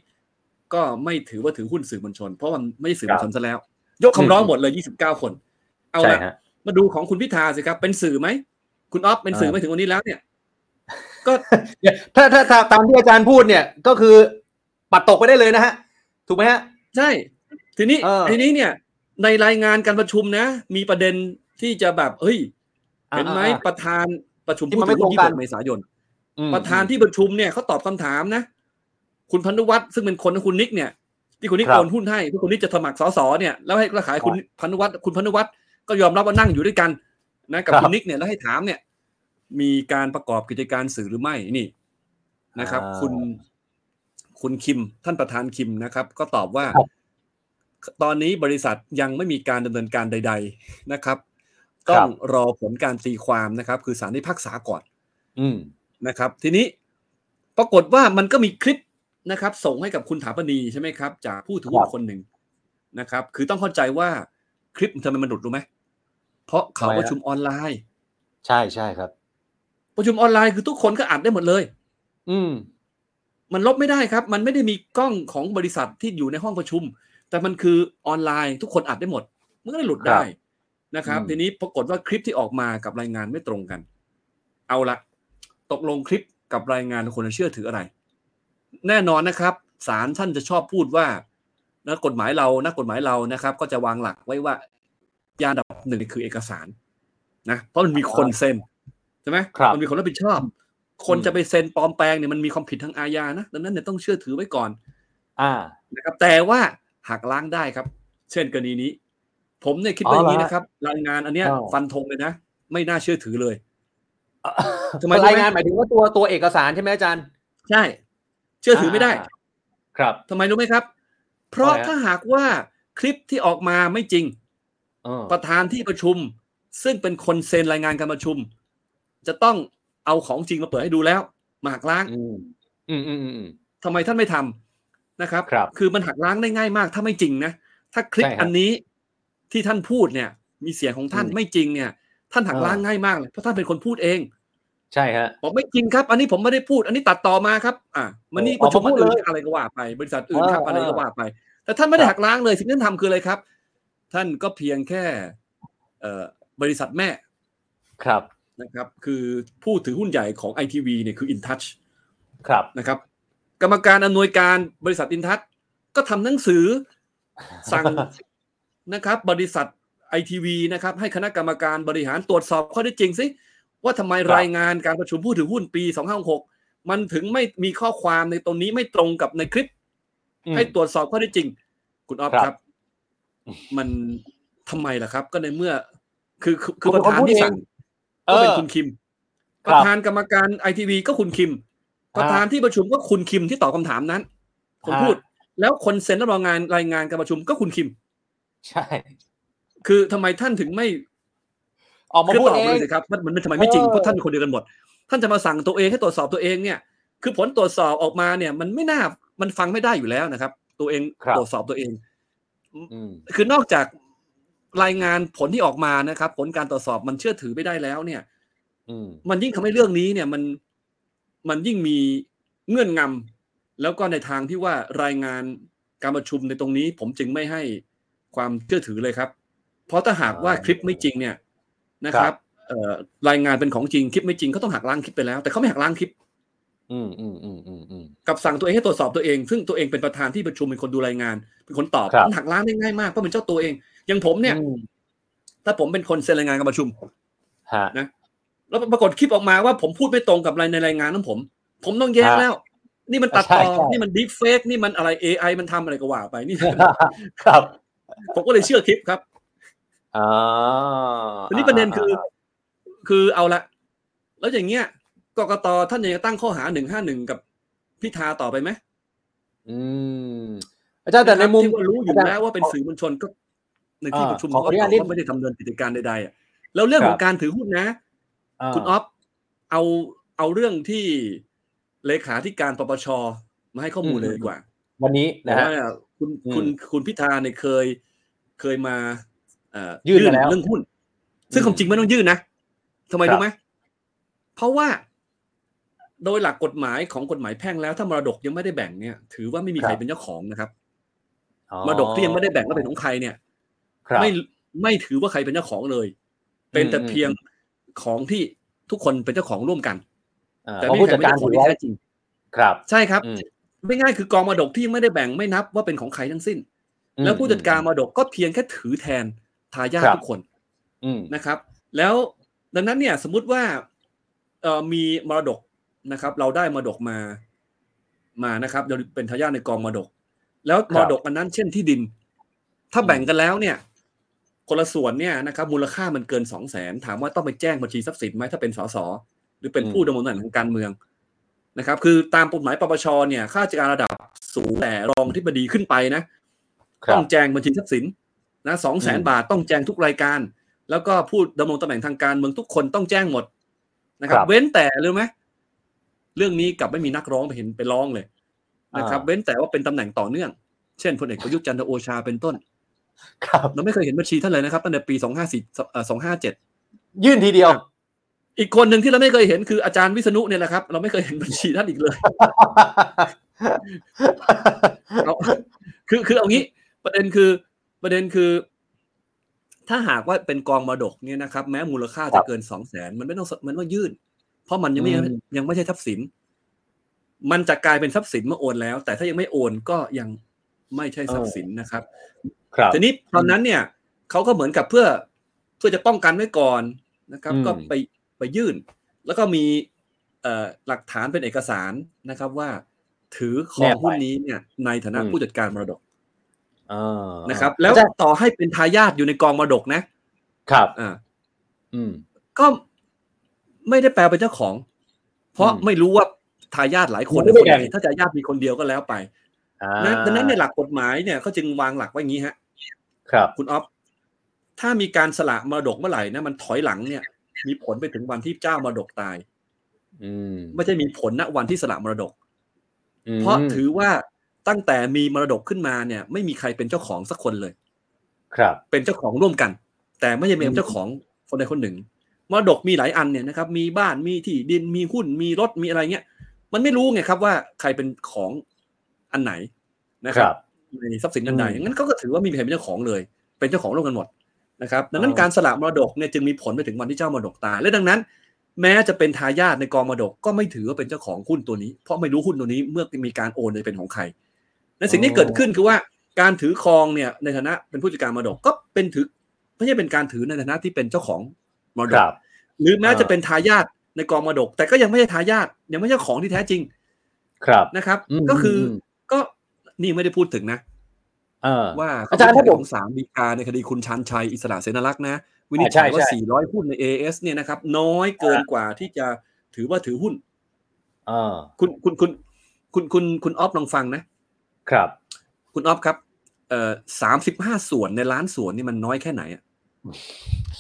ก็ไม่ถือว่าถือหุ้นสื่อมวลชน เพราะมันไม่ใช่สื่อมวลชนซะแล้ว ยกคำร้องหมดเลย 29 คน เอาใช่ละฮะมาดูของคุณพิธาสิครับ เป็นสื่อไหมคุณอ๊อฟเป็นสื่ออ่าไม่ถึงวันนี้แล้วเนี่ย ก็เนี่ยถ้าถ้าถ้าตามที่อาจารย์พูดเนี่ย ก็คือปัดตกไปได้เลยนะฮะถูกไหมฮะใช่ ทีนี้เออทีนี้เนี่ย ในรายงานการประชุมนะ มีประเด็นที่จะแบบเฮ้ยอ่าเห็นไหมอ่าประธานประชุมที่ผู้มันไม่ถือหุ้นตรงกัน26เมษายนอืมประธานที่ประชุมเนี่ยเขาตอบคำถามนะ คุณพันธุวัฒน์ซึ่งเป็นคนของคุณนิกเนี่ยที่คุณนิกครับโอนหุ้นให้ที่คุณนิกจะสมัครสสเนี่ยแล้วให้แล้วขายคุณพันธุวัฒน์คุณพันธุวัฒน์ก็ยอมรับว่านั่งอยู่ด้วยกันนะกับครับคุณนิกเนี่ยแล้วให้ถามเนี่ย มีการประกอบกิจการสื่อหรือไม่นี่นะครับอ่าคุณ คุณคิมท่านประธานคิมนะครับ ก็ตอบว่าครับ ตอนนี้บริษัทยังไม่มีการดำเนินการใด ๆนะครับ ต้องรอผลการตีความนะครับ คือศาลพิพากษาก่อน อืมนะครับ ทีนี้ปรากฏว่ามันก็มีคลิปนะครับ ส่งให้กับคุณถาปนีใช่ไหมครับ จากผู้ถือหุ้ครันบคนหนึ่งนะครับ คือต้องเข้าใจว่าคลิปทำไมมันหลุดรู้ไหมเพราะเขาทำไมฮะประชุมออนไลน์ ใช่ใช่ครับ ประชุมออนไลน์คือทุกคนก็อัดได้หมดเลย อืม มันลบไม่ได้ครับ มันไม่ได้มีกล้องของบริษัทที่อยู่ในห้องประชุม แต่มันคือออนไลน์ทุกคนอัดได้หมดมันก็เลยหลุดได้นะครับอืมทีนี้ปรากฏว่าคลิปที่ออกมากับรายงานไม่ตรงกัน เอาละตกลงคลิปกับรายงานคนจะเชื่อถืออะไร แน่นอนนะครับศาลท่านจะชอบพูดว่านักกฎหมายเรานักกฎหมายเรานะครับ ก็จะวางหลักไว้ว่ายานดับหนึ่งคือเอกสารนะเพราะมันมีคนเซ็นใช่ไหมครับมันมีคนรับผิดชอบ คนอืมจะไปเซ็นปลอมแปลงเนี่ยมันมีความผิดทางอาญานะดังนั้นเนี่ยต้องเชื่อถือไว้ก่อน อ่านะครับแต่ว่า หักล้างได้ครับ เช่นกรณีนี้ ผมเนี่ยคิดว่าอย่างนี้อ๋อเหรอฮะนะครับ รายงานอันเนี้ยอ้าวฟันธงเลยนะ ไม่น่าเชื่อถือเลยทำไมรู้ไหมรายงานหมายถึงว่าตัวตัวเอกสารใช่ไหมอาจารย์ ใช่ เชื่อถือไม่ได้าครับทำไมรู้ไหมครับ เพราะทำไมฮะถ้าหากว่าคลิปที่ออกมาไม่จริงเออประธานที่ประชุม ซึ่งเป็นคนเซ็นรายงานการประชุม จะต้องเอาของจริงมาเปิดให้ดูแล้วมาหักล้างอืมอืมอืมอืมอืมทำไมท่านไม่ทำ นะครับครับคือมันหักล้างได้ง่ายมากถ้าไม่จริงนะถ้าคลิปใช่ครับอันนี้ที่ท่านพูดเนี่ย มีเสียงของท่านอืมไม่จริงเนี่ย ท่านหักเออล้างง่ายมากเลยเพราะท่านเป็นคนพูดเอง ใช่ฮะบอกไม่จริงครับ อันนี้ผมไม่ได้พูด อันนี้ตัดต่อมาครับ อะมันนี่โอ้ประชุมออกมาพูดอื่นเลยอะไรก็ว่าไป บริษัทอื่นครับเอออะไรก็เออว่าไป แต่ท่านไม่ได้ครับหักล้างเลยสิ่งที่ท่านทำคืออะไรครับ ท่านก็เพียงแค่เอ่อบริษัทแม่ครับนะครับ คือผู้ถือหุ้นใหญ่ของ ITV เนี่ยคือ InTouch ครับนะครับ กรรมการอำนวยการบริษัท InTouch ก็ทำหนังสือสั่งนะครับ บริษัท ITV นะครับ ให้คณะกรรมการบริหารตรวจสอบข้อเท็จจริงสิว่าทำไมครับรายงานการประชุมผู้ถือหุ้นปี 2566 มันถึงไม่มีข้อความในตรงนี้ไม่ตรงกับในคลิปอืมให้ตรวจสอบข้อเท็จจริง คุณออฟครับครับมันทำไมล่ะครับ ก็ในเมื่อ คือคือคือคุปณระธานที่สั่งเอก็อเป็นคุณคิมคปรับระธานกรรมการไอทีวีก็คุณคิม ประธานที่ประชุมก็คุณคิมที่ตอบคำถามนั้นคนฮะพูด แล้วคนเซ็นรับรองงานรายงานการประชุมก็คุณคิม ใช่ คือทำไมท่านถึงไม่ออกมาคือพูดตอบเอมางเลยสิครับมันมันมันทำไมไม่จริงเออเพราะท่านเป็นคนเดียวกันหมด ท่านจะมาสั่งตัวเองให้ตรวจสอบตัวเองเนี่ย คือผลตรวจสอบออกมาเนี่ย มันไม่น่ามันฟังไม่ได้อยู่แล้วนะครับ ตัวเองตรวจสอบตัวเองอืมคือนอกจากรายงานผลที่ออกมานะครับ ผลการตรวจสอบมันเชื่อถือไม่ได้แล้วเนี่ยอืมมันยิ่งทำให้เรื่องนี้เนี่ยมัน มันยิ่งมีเงื่อนงำแล้วก็ในทางที่ว่ารายงานการประชุมในตรงนี้ ผมจึงไม่ให้ความเชื่อถือเลยครับ เพราะถ้าหากว่าคลิปไม่จริงเนี่ยนะครับเอ่อรายงานเป็นของจริงคลิปไม่จริงก็ต้องหักล้างคลิปไปแล้ว แต่เขาไม่หักล้างคลิป อืมอืมอืมอืมอืมกับสั่งตัวเองให้ตรวจสอบตัวเอง ซึ่งตัวเองเป็นประธานที่ประชุมเป็นคนดูรายงาน เป็นคนตอบครับมันหักล้างได้ง่ายมากเพราะเป็นเจ้าตัวเองอย่างผมเนี่ยอืมถ้าผมเป็นคนเซ็นรายงานการประชุมฮะ แล้วปรากฏคลิปออกมาว่าผมพูดไม่ตรงกับรายในรายงานของผม ผมต้องแย้งฮะแล้ว นี่มันตัดต่อใช่ใช่นี่มันดีเฟกนี่มันอะไร AI มันทำอะไรก็ว่าไปนี่ครับ ผมก็เลยเชื่อคลิปครับอ่าทีนี้ประเด็นคือ คือเอาละแล้วอย่างเงี้ยกกตท่านยังจะตั้งข้อหาหนึ่งห้าหนึ่งกับพิธาต่อไปไหมอืมอาจารย์แต่ในมุมที่ว่ารู้อยู่แล้วว่าเป็นสื่อมวลชนก็ในที่ประชุมขอเขาขออนุก็ญาตบนิอดกว่าไม่ได้ดำเนินกิจการใดๆอะแล้วเรื่องของการถือหุ้นนะ คุณออฟเอาเอาเรื่องที่เลขาธิการปปชมาให้ข้อมูลเลยดีกว่า วันนี้นะนะฮะว่าคุณอืมคุณคุณพิธาเนี่ยเคยเคยมาเอ่อยื่นมาแล้วเรื่องหุ้น ซึ่งอืมความจริงไม่ต้องยื่นนะทำไมครับรู้ไหมเพราะว่า โดยหลักกฎหมายของกฎหมายแพ่งแล้ว ถ้ามรดกยังไม่ได้แบ่งเนี่ย ถือว่าไม่มีใครเป็นเจ้าของนะครับอ๋อมรดกที่ยังไม่ได้แบ่งว่าเป็นของใครเนี่ยครับไม่ไม่ถือว่าใครเป็นเจ้าของเลย เป็นแต่อืมเพียง ของที่ทุกคนเป็นเจ้าของร่วมกันอ่าแต่เพราะไม่ผู้ใครจัดเป็นการเจ้าของถือที่ไว้แท้จริง ครับ ใช่ครับอืมไม่ง่ายคือกองมรดกที่ยังไม่ได้แบ่งไม่นับว่าเป็นของใครทั้งสิ้นอืมแล้วผู้จัดการมรดกก็เพียงแค่ถือแทนทายาทครับทุกคนอืมนะครับ แล้วดังนั้นเนี่ย สมมุติว่าเอ่อมีมรดกนะครับ เราได้มรดกมามานะครับเราเป็นทายาทในกองมรดก แล้วมรดกอันนั้นเช่นที่ดิน ถ้าแบ่งกันแล้วเนี่ย คนละส่วนเนี่ยนะครับมูลค่ามันเกินสองแสนถามว่าต้องไปแจ้งบัญชีทรัพย์สินไหมถ้าเป็นสสหรือเป็นผู้ดำรงตำแหน่งทางการเมืองนะครับ คือตามกฎหมายปปชเนี่ยข้าราชการระดับสูงแต่รองที่บดีขึ้นไปนะครัต้บองแจ้งบัญชีทรัพย์สินนะสองแสนอืมบาทต้องแจ้งทุกรายการ แล้วก็ผู้ดำรงตำแหน่งทางการเมืองทุกคนต้องแจ้งหมดนะครับครับเว้นแต่รู้ไหมเรื่องนี้กลับไม่มีนักร้องไปเห็นไปร้องเลยนะครับอ่าเว้นแต่ว่าเป็นตำแหน่งต่อเนื่อง เช่นพลเอกประยุทธ์จันทร์โอชาเป็นต้น ครับเราไม่เคยเห็นบัญชีท่านเลยนะครับตั้งแต่ปีสองห้าสี่สองห้าเจ็ดยื่นทีเดียว อีกคนหนึ่งที่เราไม่เคยเห็นคืออาจารย์วิษณุเนี่ยแหละครับ เราไม่เคยเห็นบัญชีท่านอีกเลยเอาคือคือเอางี้ ประเด็นคือประเด็นคือ ถ้าหากว่าเป็นกองมรดกเนี่ยนะครับ แม้มูลค่าครัจะบเกินสองแสนมันไม่ต้องมันไม่ต้องยื่น เพราะมันยังไม่อืมยังไม่ใช่ทรัพย์สิน มันจะกลายเป็นทรัพย์สินเมื่อโอนแล้ว แต่ถ้ายังไม่โอนก็ยัง ไม่ใช่ทรัพย์สินนะครับ ครับทีนี้ตอนนั้นเนี่ยเขาก็เหมือนกับเพื่อเพื่อจะป้องกันไว้ก่อนนะครับอืมก็ไปไปยื่น แล้วก็มีเอ่อหลักฐานเป็นเอกสารนะครับว่า ถือครองหุ้นนี้เนี่ยในฐานะอืมผู้จัดการมรดกอ่านะครับ แล้วอาจารย์ต่อให้เป็นทายาทอยู่ในกองมรดกนะ ครับอ่าอืม ก็ไม่ได้แปลเป็นเจ้าของ เพราะอืมไม่รู้ว่าทายาทหลายคนไม่นะได้คนไหนแบ่งถ้าทายาทมีคนเดียวก็แล้วไปอ่านะ ดังนั้นในหลักกฎหมายเนี่ยเขาจึงวางหลักไว้อย่างนี้ฮะ ครับ คุณออฟถ้ามีการสละมรดกเมื่อไหร่นะมันถอยหลังเนี่ย มีผลไปถึงวันที่เจ้ามรดกตาย อืมไม่ใช่มีผลณวันที่สละมรดกมเพราะถือว่าตั้งแต่มีมรดกขึ้นมาเนี่ย ไม่มีใครเป็นเจ้าของสักคนเลย ครับ เป็นเจ้าของร่วมกัน แต่ไม่ใช่เป็อืนมเจ้าของคนใดคนหนึ่งมรดกมีหลายอันเนี่ยนะครับ มีบ้านมีที่ดินมีหุ้นมีรถมีอะไรเงี้ย มันไม่รู้ไงครับว่าใครเป็นของ อันไหนนะคครัรับบในทรัพย์สินอันใดอืมงั้นเขาก็ถือว่ามีใครเป็นเจ้าของเลย เป็นเจ้าของร่วมกันหมดนะครับดังนั้นอ๋อการสละมรดกเนี่ยจึงมีผลไปถึงวันที่เจ้ามรดกตายและดังนั้น แม้จะเป็นทายาทในกองมรดกก็ไม่ถือว่าเป็นเจ้าของหุ้นตัวนี้ เพราะไม่รู้หุ้นตัวนี้เมื่อมีการโอนจะเป็นของใครและสิ่งที่เกิดขึ้นคือว่าการถือครองเนี่ยในฐานะเป็นผู้จัดการมรดกก็เป็นถือไม่ใช่เป็นการถือในฐานะที่เป็นเจ้าของมรดคกรับหรือแม้อ่าจะเป็นทายาทในกองมรดก แต่ก็ยังไม่ใช่ทายาทยังไม่ใช่ของที่แท้จริง ครับนะครับอืมก็คืออม ก็นี่ไม่ได้พูดถึงนะเออว่าอาจารย์เขถ้าผมของศาลฎีกาในคดีคุณชันชัยอิสระเสนารักษ์นะ วินิจอ่าใช่ฉัยว่าใช่400 หุ้นใน AS เนี่ยนะครับ น้อยเกินกว่าที่จะถือว่าถือหุ้นเออคุณคุณคุณคุณคุณคุณออฟลองฟังนะ ครับ คุณออฟครับเอ่อสามสิบห้าส่วนในล้านส่วนนี่มันน้อยแค่ไหนอะ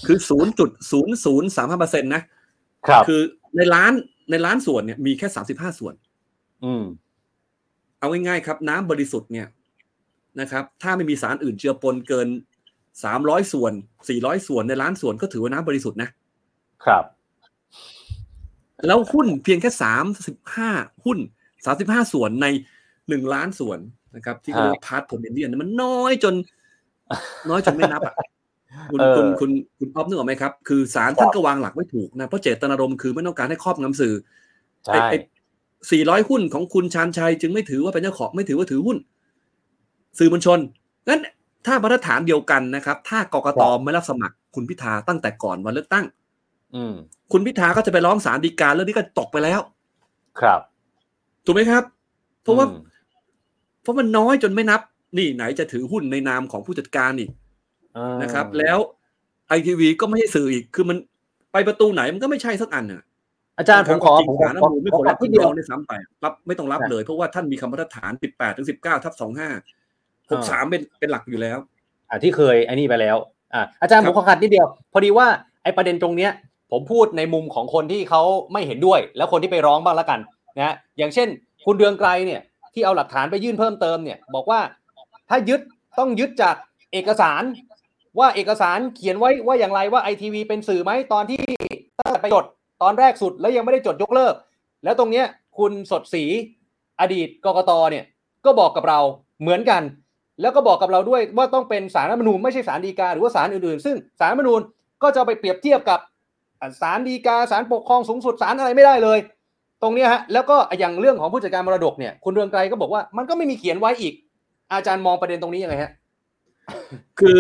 คือศูนย์จุดศูนย์ศูนย์สามห้าเปอร์เซ็นต์นะครับ คือในล้านในล้านส่วนเนี่ยมีแค่สามสิบห้าส่วน อืม เอาง่ายๆครับ น้ำบริสุทธิ์เนี่ยนะครับ ถ้าไม่มีสารอื่นเจือปนเกินสามร้อยส่วนสี่ร้อยส่วนในล้านส่วนก็ถือว่าน้ำบริสุทธิ์นะครับ แล้วหุ้นเพียงแค่สามสิบห้าหุ้นสามสิบห้าส่วนในหนึ่งล้านส่วนนะครับ ที่เขาเรียกว่าพาร์ทผมเดียนมันน้อยจน น้อยจนไม่นับอะคุณเออคุณคุณคุณอ๊อฟนึกออกไหมครับ คือศาลท่านก็วางหลักไว้ถูกนะ เพราะเจตนารมณ์คือไม่ต้องการให้ครอบงำสื่อใช่สี่ร้อ ยหุ้นของคุณชานชัย จึงไม่ถือว่าเป็นเจ้าของไม่ถือว่าถือหุ้น สื่อมวลชนงั้นถ้ามาตรฐานเดียวกันนะครับ ถ้ากกตไม่รับสมัครคุณพิธาตั้งแต่ก่อนวันเลือกตั้ง อืมคุณพิธาก็จะไปร้องศาลฎีกาเรื่องนี้ก็ตกไปแล้ว ครับ ถูกไหมครับ เพราะว่าอืมเพราะมันน้อยจนไม่นับ นี่ไหนจะถือหุ้นในนามของผู้จัดการอีกเออนะครับ แล้วไอทีวีก็ไม่ใช่สื่ออีกคือมันไปประตูไหนมันก็ไม่ใช่สักอันน่ะ อาจารย์ผมขอจริงผมๆขอศาลรัฐขธรอรมนูญไม่ขควอรรับนิคุดณเดียน้วองในซ้ำไปรับไม่ต้องรับครับเลย เพราะว่าท่านมีคำมาตรฐาน 18ถึง19ทับ25 63เป็นเป็นหลักอยู่แล้ว อ่าที่เคยไอ้นี่ไปแล้วอ่าอาจารย์คผรับมขอขัดนิดเดียว พอดีว่าไอ้ประเด็นตรงเนี้ย ผมพูดในมุมของคนที่เขาไม่เห็นด้วย แล้วคนที่ไปร้องบ้างละกันนะฮะอย่างเช่น คุณเดืองไกรเนี่ยที่เอาหลักฐานไปยื่นเพิ่มเติมเนี่ย บอกว่าถ้ายึดต้องยึดจากเอกสารว่าเอกสารเขียนไว้ว่าอย่างไรว่าไอทีวีเป็นสื่อไหมตอนที่ตั้งแต่ไปจด ตอนแรกสุดแล้วยังไม่ได้จดยกเลิก แล้วตรงเนี้ยคุณสดศรีอดีตกกตเนี่ยก็บอกกับเราเหมือนกัน แล้วก็บอกกับเราด้วยว่าต้องเป็นสารรัฐมนูญไม่ใช่สารดีกาหรือว่าสารอื่นๆ ซึ่งสารรัฐมนูญก็จะไปเปรียบเทียบกับสารดีกาสารปกครองสูงสุดสารอะไรไม่ได้เลย ตรงนี้ฮะแล้วก็อย่างเรื่องของผู้จัดการมรดกเนี่ยคุณเรืองไกรก็บอกว่ามันก็ไม่มีเขียนไว้อีก อาจารย์มองประเด็นตรงนี้ยังไงฮะคือ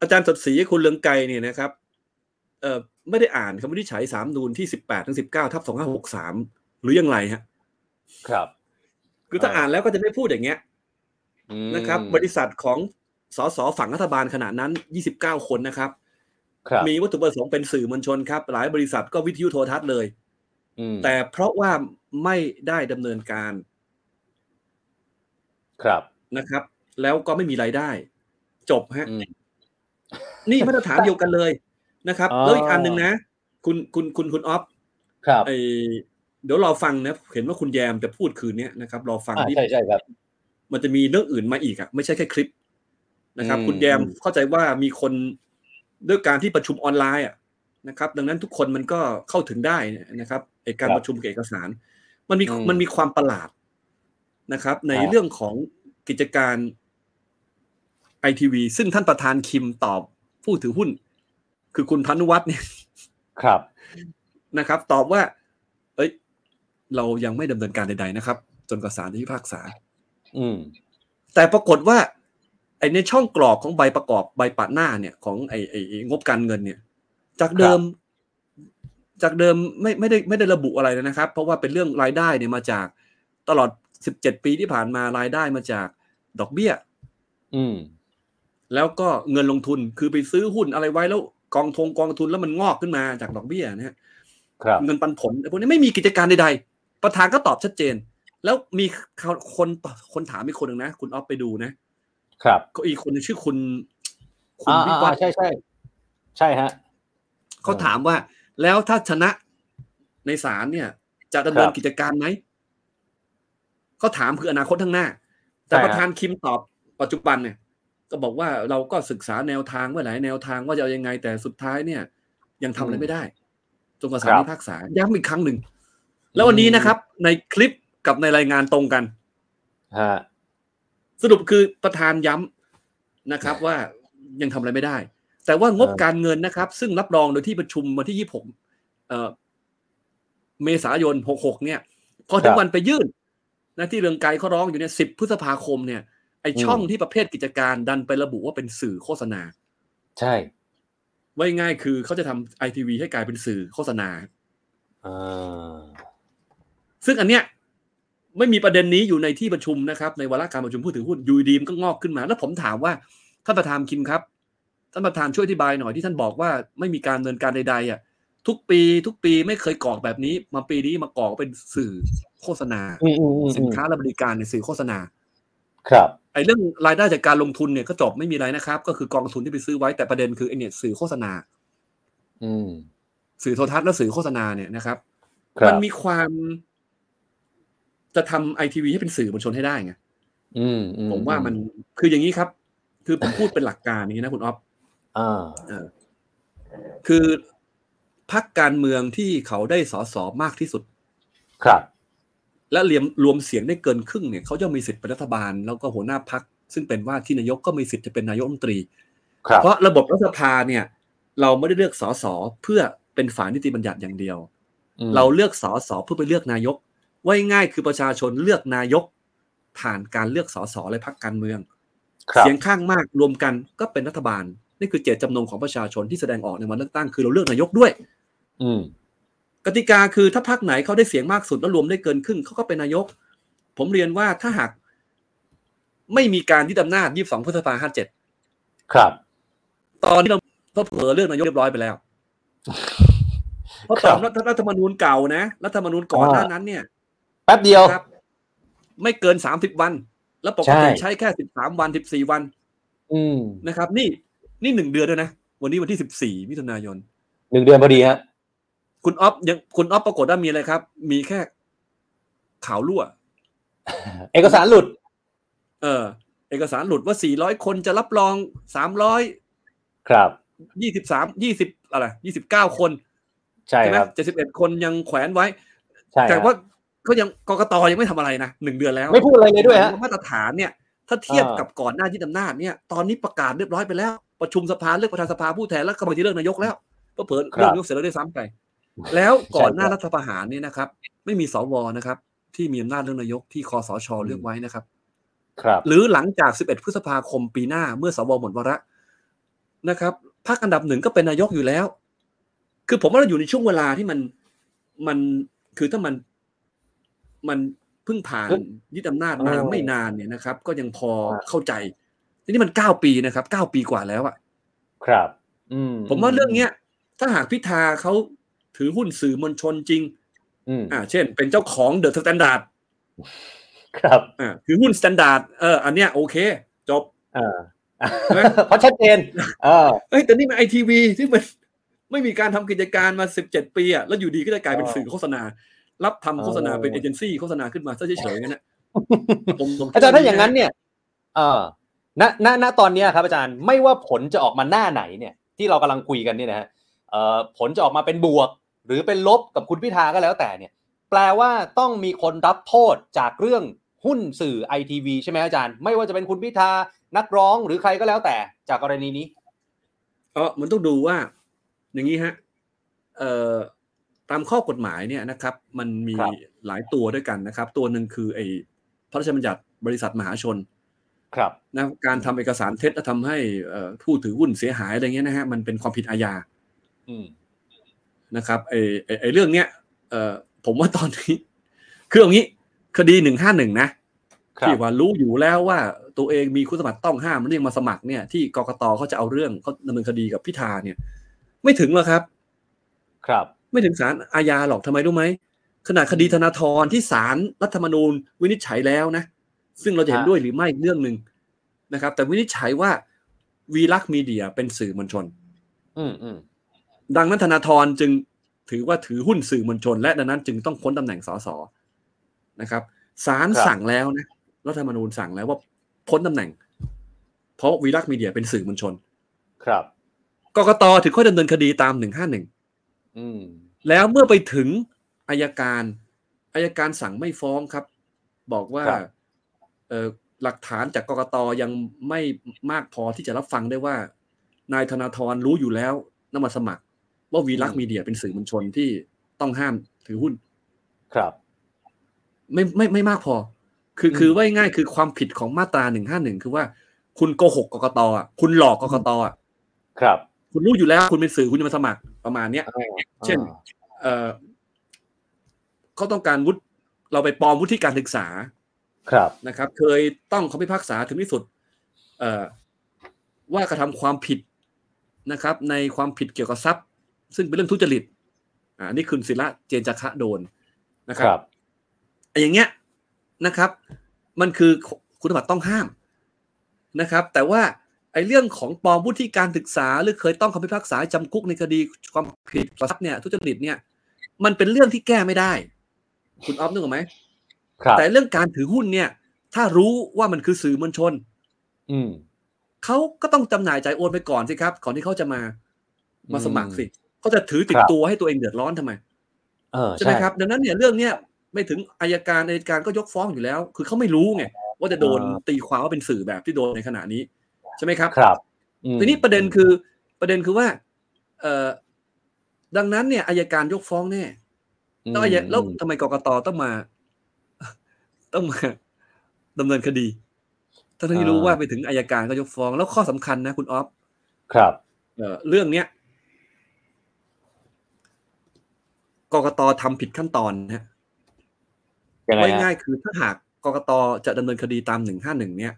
อาจารย์สดศรีคุณเลืองไกรเนี่ยนะครับเอ่อ ไม่ได้อ่านคำวินิจฉัยสามนูนที่18ถึง19ทับ2563หรือยังไรฮะ ครับ คือถ้าอ่าอ่านแล้วก็จะไม่พูดอย่างเงี้ยนะครับ บริษัทของสสฝั่งรัฐบาลขณะนั้น29คนนะครับครับ มีวัตถุประสงค์เป็นสื่อมวลชนครับ หลายบริษัทก็วิทยุโทรทัศน์เลยอืมแต่เพราะว่าไม่ได้ดำเนินการ ครับนะครับ แล้วก็ไม่มีรายได้ จบฮะอืมนี่มาตรฐานเดียวกันเลย นะครับอ๋อแล้วอีกอันหนึ่งนะ คุณคุณคุณคุณออฟครับไอเดี๋ยวรอฟังนะ เห็นว่าคุณแยมจะพูดคืนเนี้ยนะครับรอฟังอ่าที่ใช่ใช่ครับ มันจะมีเรื่องอื่นมาอีกอะไม่ใช่แค่คลิปนะครับอืมคุณแยมอืมเข้าใจว่ามีคนด้วยการที่ประชุมออนไลน์อะนะครับ ดังนั้นทุกคนมันก็เข้าถึงได้นะครับไอการประชุมกับเอกสาร มันมีมันมีความประหลาดนะครับ ในเรื่องของกิจการไอทีวีซึ่งท่านประธานคิมตอบผู้ถือหุ้น คือคุณพานุวัฒน์เนี่ยครับนะครับ ตอบว่า เอ้ย เรายังไม่ดำเนินการใด ๆนะครับ จนกว่าศาลจะพิพากษา อืม แต่ปรากฏว่า ไอ้ในช่องกรอกของใบประกอบใบปะหน้าเนี่ย ของไอ้ไอ้ไอ้งบการเงินเนี่ย จากเดิม จากเดิมไม่ไม่ได้ไม่ได้ระบุอะไรเลยนะครับ เพราะว่าเป็นเรื่องรายได้เนี่ยมาจากตลอด17ปีที่ผ่านมารายได้มาจากดอกเบี้ย อืม แล้วก็เงินลงทุนคือไปซื้อหุ้นอะไรไว้แล้ว กองทงกองทุนแล้วมันงอกขึ้นมาจากดอกเบี้ยนะฮะครับเงินปันผลพวกนี้ไม่มีกิจการใดๆ ประธานก็ตอบชัดเจน แล้วมีคนคนถามอีกคนหนึ่งนะ คุณออฟไปดูนะ ครับ ก็อีกคนหนึงชื่อคุณ คุณอ่าวิอ่าวัอ่าฒน์ใช่ใช่ใช่ฮะเขาถามว่า แล้วถ้าชนะในศาลเนี่ย จะดำเนินครับกิจการไหมเขาถามคืออนาคตข้างหน้า แต่ใช่ฮะประธานคิมตอบปัจจุบันเนี่ย ก็บอกว่าเราก็ศึกษาแนวทางไว้หลายแนวทางว่าจะเอายังไงแต่สุดท้ายเนี่ย ยังทำอะไรไม่ได้จนกว่าศาลครับพิพากษาย้ำอีกครั้งหนึ่ง แล้ววันนี้นะครับ ในคลิปกับในรายงานตรงกันฮะสรุปคือประธานย้ำนะครับ ว่ายังทำอะไรไม่ได้ แต่ว่างบเออการเงินนะครับ ซึ่งรับรองโดยที่ประชุมวันที่ยี่หกเอ่อเมษายนหกหกเนี่ย พอถึงวันไปยื่นนะที่เรืองไกรเขาร้องอยู่เนี่ยสิบพฤษภาคมเนี่ยไอช่องที่ประเภทกิจการดันไประบุว่าเป็นสื่อโฆษณา ใช่ไว้ง่ายคือเขาจะทำไอทีวีให้กลายเป็นสื่อโฆษณาอ่าซึ่งอันเนี้ยไม่มีประเด็นนี้อยู่ในที่ประชุมนะครับ ในวาระการประชุมผู้ถือหุ้นอยูดีมนก็งอกขึ้นมา แล้วผมถามว่าท่านประธานคิมครับท่านประธานช่วยอธิบายหน่อยที่ท่านบอกว่าไม่มีการดำเนินการใดๆอะทุกปีทุกปีไม่เคยกรอกแบบนี้ มาปีนี้มากรอกเป็นสื่อโฆษณาอืมอืมอืมสินค้าและบริการในสื่อโฆษณา ครับไอ้เรื่องรายได้จากการลงทุนเนี่ยก็จบไม่มีอะไรนะครับ ก็คือกองทุนที่ไปซื้อไว้แต่ประเด็นคือไอ้เนี่ยสื่อโฆษณา อืม สื่อโทรทัศน์และสื่อโฆษณาเนี่ยนะครับครับมันมีความ จะทำไอทีวีให้เป็นสื่อมวลชนให้ได้ไงอืมอืผมว่ามันคืออย่างนี้ครับ คือผมพูดเป็นหลักการนี้นะคุณอ๊อฟอ่าเออคือพักการเมืองที่เขาได้สอสอมากที่สุด ครับ และเรียมรวมเสียงได้เกินครึ่งเนี่ยเขาจะมีสิทธิ์เป็นรัฐบาล แล้วก็หัวหน้าพักซึ่งเป็นว่าที่นายกก็มีสิทธิ์จะเป็นนายกรัฐมนตรีครับเพราะระบบรัฐสภาเนี่ย เราไม่ได้เลือกสสเพื่อเป็นฝ่ายนิติบัญญัติอย่างเดียวอืมเราเลือกสสเพื่อไปเลือกนายกว่าง่ายๆคือประชาชนเลือกนายก ผ่านการเลือกสสและพรรคการเมืองครับเสียงข้างมากรวมกันก็เป็นรัฐบาล นี่คือเจตจำนงของประชาชนที่แสดงออกในวันเลือกตั้งคือเราเลือกนายกด้วย อืม กติกาคือถ้าพรรคไหนเขาได้เสียงมากสุดแล้วรวมได้เกินครึ่งเขาก็เป็นนายก ผมเรียนว่าถ้าหากไม่มีการยึดอำนาจ 22 พฤษภาห้าเจ็ดครับ ตอนนี้เราก็เผลอเลือกนายกเรียบร้อยไปแล้ว เพราะตามรัฐรัฐธรรมนูญเก่านะ รัฐธรรมนูญก่อนหน้านั้นเนี่ย แป๊บเดียวครับไม่เกิน 30 วัน แล้วปกติใช่ใช้แค่ 13 วัน 14 วัน อืมนะครับ นี่นี่หนึ่งเดือนด้วยนะ วันนี้วันที่ 14 มิถุนายน หนึ่งเดือนพอดีฮะ คุณอ๊อฟยังคุณอ๊อฟปรากฏว่ามีอะไรครับ มีแค่ข่าวรั่ว เอกสารหลุด เออ เอกสารหลุดว่า400คนจะรับรอง300ครับ23 20อะไร29คนใช่ใช่ไหมครับ71คนยังแขวนไว้ใช่แต่ฮะว่าก็ยังกกตยังไม่ทำอะไรนะหนึ่งเดือนแล้ว ไม่พูดอะไรเลยด้วยฮะมาตรฐานเนี่ย ถ้าเทียบอ่ากักับก่อนหน้าที่อำนาจเนี่ยตอนนี้ประกาศเรียบร้อยไปแล้ว ประชุมสภาเลือกประธานสภาผู้แทนแล้วกำลังจะเลือกนายกแล้วก็เผลอเลือกนายกเสร็จแล้วได้วยซ้ำไป แล้วก่อนหน้ารัฐประหารเนี่ยนะครับ ไม่มีสวนะครับ ที่มีอำนาจเลือกนายกที่คอสชเลือกไว้นะครับ ครับ หรือหลังจาก 11 พฤษภาคมปีหน้าเมื่อสวหมดวาระนะครับพรรคอันดับหนึ่งก็เป็นนายกอยู่แล้ว คือผมว่าเราอยู่ในช่วงเวลาที่มันมันคือถ้ามันมันเพิ่งผ่านเพิ่งยึดอำนาจมาเออไม่นานเนี่ยนะครับ ก็ยังพอครับเข้าใจทีนี้มันเก้าปีนะครับเก้าปีกว่าแล้วอะครับ อืมผมว่าเรื่องเนี้ย ถ้าหากพิธาเขา ถือหุ้นสื่อมวลชนจริงอืมอ่า เช่น เป็นเจ้าของ The Standard ครับอ่าถือหุ้น Standard เอออันเนี้ยโอเค จบอ่าใช่ไหมเพราะชัดเจนเออเอ้ยแต่นี่มันไอทีวีที่มันไม่มีการทำกิจการมาสิบเจ็ดปีอะแล้วอยู่ดีก็จะกลายเป็นอ๋อสื่อโฆษณา รับทำโฆษณาเออเป็นเอเจนซี่โฆษณาขึ้นมาซะเฉยๆงั้นนะผมผมอาจารย์ถ้าอย่างนั้นเนี่ยเออณณณตอนเนี้ยครับอาจารย์ไม่ว่าผลจะออกมาหน้าไหนเนี่ย ที่เรากำลังคุยกันเนี่ยนะฮะเอ่อผลจะออกมาเป็นบวก หรือเป็นลบกับคุณพิธาก็แล้วแต่เนี่ย แปลว่าต้องมีคนรับโทษจากเรื่องหุ้นสื่อไอทีวีใช่ไหมอาจารย์ ไม่ว่าจะเป็นคุณพิธานักร้องหรือใครก็แล้วแต่จากกรณีนี้เออมันต้องดูว่า อย่างนี้ฮะเอ่อตามข้อกฎหมายเนี่ยนะครับ มันมีครับหลายตัวด้วยกันนะครับ ตัวหนึ่งคือไอ้พระราชบัญญัติบริษัทมหาชน ครับนะการทำเอกสารเท็จและทำให้เอ่อผู้ถือหุ้นเสียหายอะไรเงี้ยนะฮะมันเป็นความผิดอาญาอืม นะครับไอ้ไอ้ไอ้เรื่องเนี้ยเอ่อผมว่าตอนนี้ คืออย่างนี้คดีหนึ่งห้าหนึ่งนะครับที่ว่ารู้อยู่แล้วว่าตัวเองมีคุณสมบัติต้องห้ามเรียกมาสมัครเนี่ยที่กกตเขาจะเอาเรื่องเขาดำเนินคดีกับพิธาเนี่ย ไม่ถึงหรอกครับ ครับ ไม่ถึงศาลอาญาหรอกทำไมรู้ไหมขนาดคดีธนาธรที่ศาลรัฐธรรมนูญวินิจฉัยแล้วนะ ซึ่งเราจะเห็นฮะด้วยหรือไม่อีกเรื่องหนึ่งนะครับ แต่วินิจฉัยว่าวีลักษณ์มีเดียเป็นสื่อมวลชน อืมอืม ดังนั้นธนาธรจึงถือว่าถือหุ้นสื่อมวลชน และดังนั้นจึงต้องพ้นตำแหน่งสสนะครับศาลสั่งแล้วนะรัฐธรรมนูญสั่งแล้วว่าพ้นตำแหน่ง เพราะวีลักษณ์มีเดียเป็นสื่อมวลชน ครับกกตถึงค่อยดำเนินคดีตามหนึ่งห้าหนึ่งอืมแล้วเมื่อไปถึงอายการอายการสั่งไม่ฟ้องครับ บอกว่าครับเอ่อหลักฐานจากกกตยังไม่มากพอที่จะรับฟังได้ว่า นายธนาธรรู้อยู่แล้วนำมาสมัคร ว่าวีลักษณ์มีเดียเป็นสื่อมวลชนที่ต้องห้ามถือหุ้น ครับ ไม่ไม่ไม่มากพอ คืออืมคือว่าง่ายๆคือความผิดของมาตราหนึ่งห้าหนึ่งคือว่า คุณโกหกกกตอะคุณหลอกกกตอะครับ คุณรู้อยู่แล้ว คุณเป็นสื่อคุณจะมาสมัครประมาณเนี้ยเช่น เอ่อเขาต้องการวุฒิเราไปปลอมวุฒิการศึกษา ครับนะครับ เคยต้องคำพิพากษาถึงที่สุด เอ่อว่ากระทำความผิดนะครับ ในความผิดเกี่ยวกับทรัพย์ ซึ่งเป็นเรื่องทุจริตอ่านี่คุณศิระเจนจาคะโดนนะคครัรับบไอ้อย่างเงี้ยนะครับ มันคือคุณสมบัติต้องห้ามนะครับ แต่ว่าไอ้เรื่องของปลอมวุฒิการศึกษา หรือเคยต้องคำพิพากษาจำคุกในคดีความผิดทรัพย์เนี่ยทุจริตเนี่ย มันเป็นเรื่องที่แก้ไม่ได้ คุณออฟนึกออกไหมครับแต่เรื่องการถือหุ้นเนี่ย ถ้ารู้ว่ามันคือสื่อมวลชน อืมเขาก็ต้องจำหน่ายจ่ายโอนไปก่อนสิครับก่อนที่เขาจะมามาสมัครสิ เขาจะถือติดครับตัวให้ตัวเองเดือดร้อนทำไมเออใช่ไหมครับ ดังนั้นเนี่ยเรื่องเนี้ยไม่ถึงอายการอายการก็ยกฟ้องอยู่แล้ว คือเขาไม่รู้ไงว่าจะโดนตีความว่าเป็นสื่อแบบที่โดนในขณะนี้ ใช่ไหมครับ ครับอืมทีนี้ประเด็นคือประเด็นคือว่า เอ่อดังนั้นเนี่ยอายการยกฟ้องแน่แล้วอายแล้วทำไมกกตต้องมา ต้องมาดำเนินคดีทั้งที่รู้ว่าไปถึงอายการก็ยกฟ้อง แล้วข้อสำคัญนะคุณออฟครับเอ่อเรื่องเนี้ย กกตทำผิดขั้นตอนนะฮะยังไงไว้ฮะง่ายคือถ้าหากกกตจะดำเนินคดีตามหนึ่งห้าหนึ่งเนี่ย